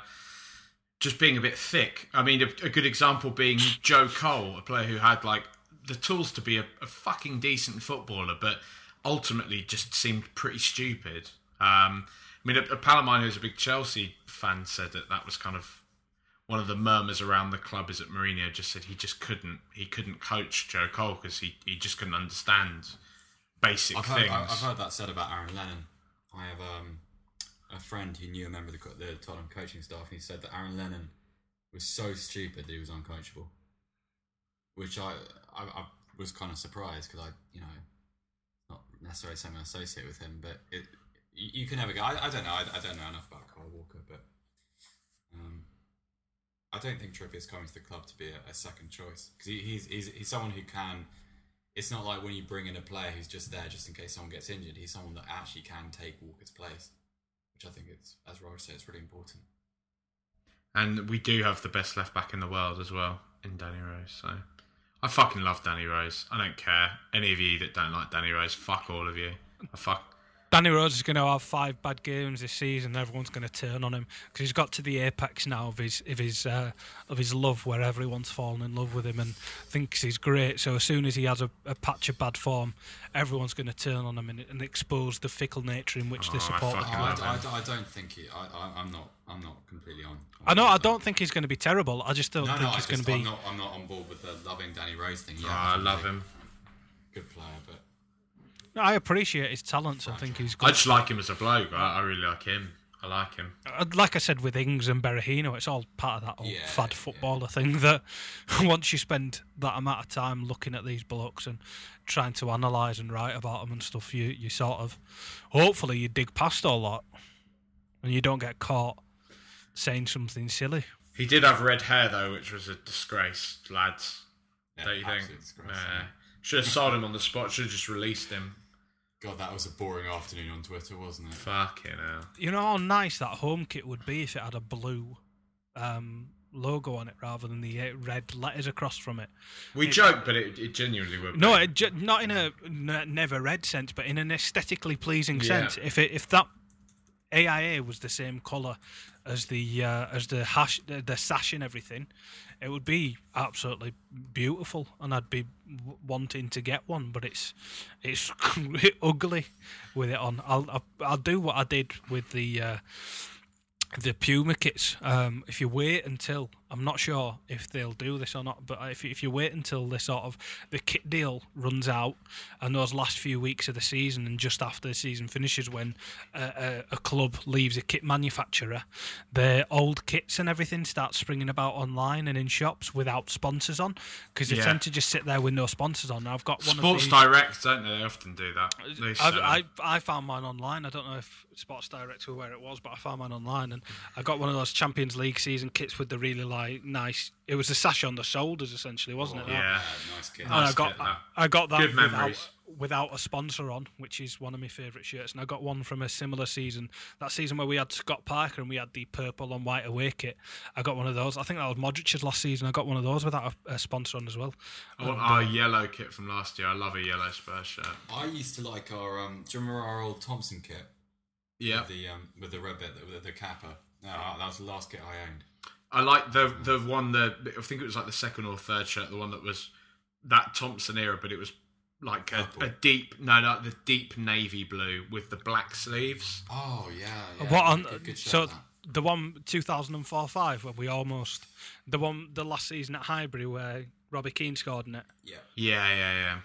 S1: just being a bit thick? I mean, a, a good example being Joe Cole, a player who had like the tools to be a, a fucking decent footballer, but ultimately just seemed pretty stupid. Um, I mean, a, a pal of mine who's a big Chelsea fan said that that was kind of one of the murmurs around the club is that Mourinho just said he just couldn't he couldn't coach Joe Cole because he, he just couldn't understand basic
S4: I've
S1: things.
S4: I've heard that said about Aaron Lennon. I have um, a friend who knew a member of the, the Tottenham coaching staff, and he said that Aaron Lennon was so stupid that he was uncoachable. Which I I, I was kind of surprised because I you know not necessarily something I associate with him, but it you, you can never go. I, I don't know. I, I don't know enough about Kyle Walker, but um, I don't think Trippier's coming to the club to be a, a second choice because he, he's, he's he's someone who can. It's not like when you bring in a player who's just there just in case someone gets injured. He's someone that actually can take Walker's place, which I think it's as Roger said, it's really important.
S1: And we do have the best left back in the world as well in Danny Rose. So I fucking love Danny Rose. I don't care any of you that don't like Danny Rose. Fuck all of you. I fuck.
S2: Danny Rose is going to have five bad games this season. Everyone's going to turn on him because he's got to the apex now of his of his uh, of his love, where everyone's fallen in love with him and thinks he's great. So as soon as he has a, a patch of bad form, everyone's going to turn on him and, and expose the fickle nature in which
S1: Oh,
S2: they
S1: I
S2: support the
S4: I,
S2: club.
S1: love him.
S4: I, I don't think he. I, I, I'm not. I'm not completely on.
S2: I know. I don't think he's going to be terrible. I just don't
S4: No,
S2: think
S4: no.
S2: He's going to be.
S4: I'm not. I'm not on board with the loving Danny Rose thing. Yeah,
S1: Oh, I love him.
S4: Good player, but
S2: No, I appreciate his talents. I think he's good.
S1: I just like him as a bloke. I, I really like him. I like him.
S2: Uh, like I said with Ings and Berahino, it's all part of that old
S4: Yeah,
S2: fad
S4: yeah.
S2: footballer thing that once you spend that amount of time looking at these blokes and trying to analyse and write about them and stuff, you, you sort of, hopefully, you dig past all that and you don't get caught saying something silly.
S1: He did have red hair though, which was a disgrace, lads.
S4: yeah,
S1: don't you think?
S4: absolute
S1: Nah. Should have sold him on the spot. Should have just released him.
S4: God, that was a boring afternoon on Twitter, wasn't it?
S1: Fucking hell.
S2: You know how nice that home kit would be if it had a blue um, logo on it rather than the uh, red letters across from it.
S1: We joke, but it, it genuinely would.
S2: No,
S1: be.
S2: it, ju- not in a n- never read sense, but in an aesthetically pleasing
S1: Yeah.
S2: sense. If it, if that AIA was the same color as the uh, as the hash the, the sash and everything, it would be absolutely beautiful, and I'd be w- wanting to get one. But it's it's ugly with it on. I'll, I'll I'll do what I did with the. Uh, the Puma kits. Um, if you wait until I'm not sure if they'll do this or not, but if if you wait until the sort of the kit deal runs out and those last few weeks of the season and just after the season finishes, when a, a, a club leaves a kit manufacturer, their old kits and everything start springing about online and in shops without sponsors on because they
S1: Yeah.
S2: tend to just sit there with no sponsors on. I've got one
S1: Sports. Direct, don't they? They often do that. Uh, they
S2: I, I. I found mine online. I don't know if Sports Direct or where it was, but I found mine online, and I got one of those Champions League season kits with the really like nice. It was the sash on the shoulders, essentially, wasn't it? that?
S1: yeah.
S4: nice kid.
S2: And I got
S1: kit, that.
S2: I got that
S1: Good
S2: without,
S1: memories.
S2: without a sponsor on, which is one of my favourite shirts. And I got one from a similar season, that season where we had Scott Parker and we had the purple and white away kit. I got one of those. I think that was Modric's last season. I got one of those without a, a sponsor on as well.
S1: I want our yellow kit from last year. I love a yellow Spurs shirt.
S4: I used to like our. Um, do you remember our old Thomson kit?
S1: Yeah.
S4: With the um, with the red bit, with the, the kappa. No, that was the last kit I owned.
S1: I like the the one that I think it was like the second or third shirt, the one that was that Thomson era, but it was like a, a deep no, no, the deep navy blue with the black sleeves.
S4: Oh yeah. yeah
S2: what on?
S4: good, good
S2: so
S4: that.
S2: the one 2004-5 where we almost the one the last season at Highbury where Robbie Keane scored in it.
S4: yeah.
S1: Yeah, yeah, yeah.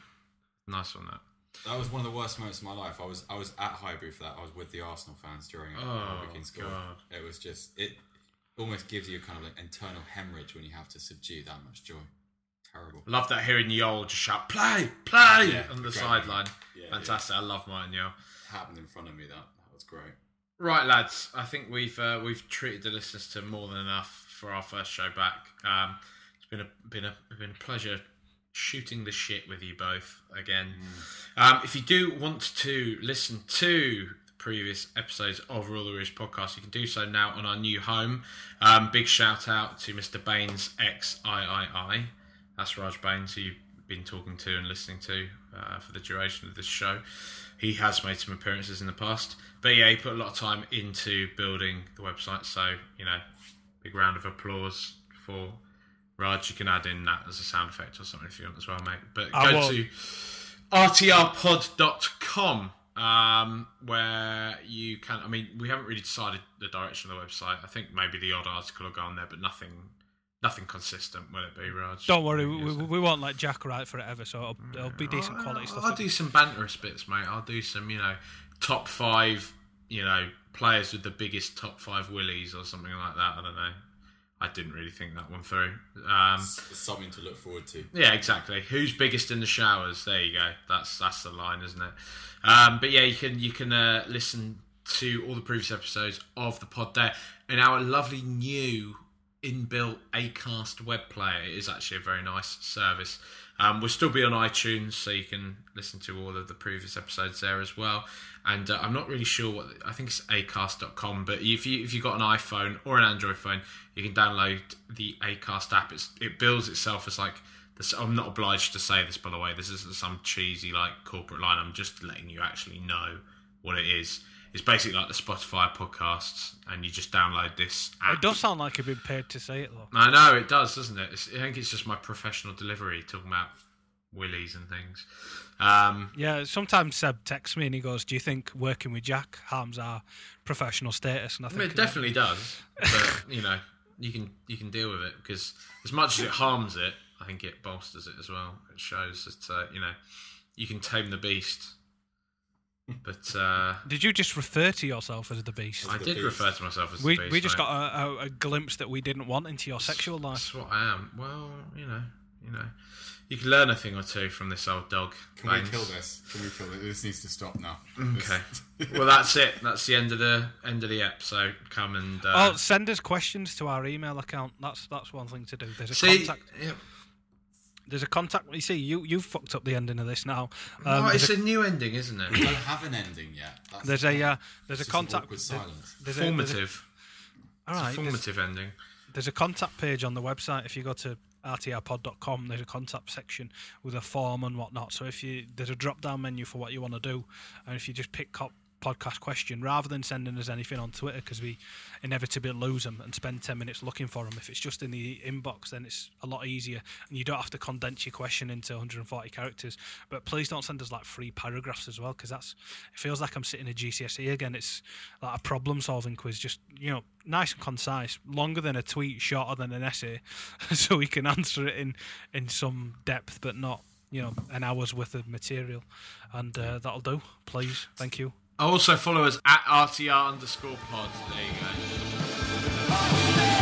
S1: Nice one that.
S4: That was one of the worst moments of my life. I was I was at Highbury for that. I was with the Arsenal fans during it.
S1: Oh,
S4: Robbie Keane scored.
S1: God.
S4: It was just it almost gives you a kind of like internal hemorrhage when you have to subdue that much joy. Terrible.
S1: Love that hearing Jol just shout play, play
S4: Yeah,
S1: on the sideline.
S4: Yeah,
S1: Fantastic. I love Martin Jol.
S4: Happened in front of me. That that was great.
S1: Right, lads. I think we've uh, we've treated the listeners to more than enough for our first show back. Um, it's been a been a been a pleasure shooting the shit with you both again. Um, if you do want to listen to previous episodes of Rule the Roost podcast, you can do so now on our new home. Um, big shout out to Mr. Baines X III. That's Raj Baines, who you've been talking to and listening to uh, for the duration of this show. He has made some appearances in the past, but yeah, he put a lot of time into building the website. So you know, big round of applause for Raj. You can add in that as a sound effect or something if you want as well, mate. But go to rtrpod.com um, where you can. I mean, we haven't really decided the direction of the website. I think maybe the odd article will go on there, but nothing, nothing consistent. Will it be, Raj?
S2: Don't worry, we, we, we won't let Jack write for it ever, so it'll, it'll be decent quality stuff.
S1: I'll do some banterous bits, mate. I'll do some, you know, top five, you know, players with the biggest top five willies or something like that. I don't know. I didn't really think that one through. Um,
S4: something to look forward to.
S1: yeah, exactly. Who's biggest in the showers? There you go. That's that's the line, isn't it? Um, but yeah, you can you can uh, listen to all the previous episodes of the pod there, and our lovely new inbuilt Acast web player is actually a very nice service. Um, we'll still be on iTunes, so you can listen to all of the previous episodes there as well. And uh, I'm not really sure what I think it's Acast.com, but if you if you've got an iPhone or an Android phone, you can download the Acast app. It's, it builds itself as like this. I'm not obliged to say this, by the way. This isn't some cheesy like corporate line. I'm just letting you actually know what it is. It's basically like the Spotify podcasts, and you just download this app.
S2: It does sound like you've been paid to say it, though.
S1: I know it does, doesn't it? It's, I think it's just my professional delivery talking about willies and things. Um,
S2: Yeah, sometimes Seb texts me and he goes, "Do you think working with Jack harms our professional status?" And I
S1: I
S2: think
S1: mean, it definitely does, but you know, you can you can deal with it because as much as it harms it, I think it bolsters it as well. It shows that uh, you know you can tame the beast. But uh,
S2: Did you just refer to yourself as the beast?
S1: I
S4: the
S1: did
S4: beast.
S1: refer to myself as
S2: we
S1: the beast.
S2: we just
S1: mate.
S2: got a, a, a glimpse that we didn't want into your sexual life.
S1: That's what I am. Well, you know, you know, you can learn a thing or two from this old dog.
S4: Can
S1: Baines.
S4: we kill this? Can we kill this? This needs to stop now.
S1: Okay. well, that's it. That's the end of the end of the episode. Come and uh,
S2: oh, send us questions to our email account. That's that's one thing to do. There's a
S1: see.
S2: contact.
S1: Yeah,
S2: There's a contact. You see, you you fucked up the ending of this now.
S1: Oh,
S2: Um,
S1: it's
S2: there's,
S1: a new ending, isn't it?
S4: we
S1: it?
S4: don't have an ending yet. That's
S2: there's
S4: the
S2: a uh, there's a
S4: It's just
S2: contact.
S4: awkward
S2: there-
S4: silence.
S2: There's a, there's a,
S1: Formative.
S2: all
S1: It's a
S2: right. There's,
S1: formative ending.
S2: there's a contact page on the website. If you go to rtrpod.com, there's a contact section with a form and whatnot. So if you there's a drop down menu for what you want to do, and if you just pick up podcast question rather than sending us anything on Twitter because we inevitably lose them and spend 10 minutes looking for them. If it's just in the inbox, then it's a lot easier and you don't have to condense your question into 140 characters. But please don't send us like three paragraphs as well because that's it feels like I'm sitting a GCSE again. It's like a problem solving quiz, just you know, nice and concise, longer than a tweet, shorter than an essay, so we can answer it in in some depth, but not you know an hour's worth of material. And uh, that'll do. Please, thank you.
S1: Also follow us at RTR underscore pod. There you go.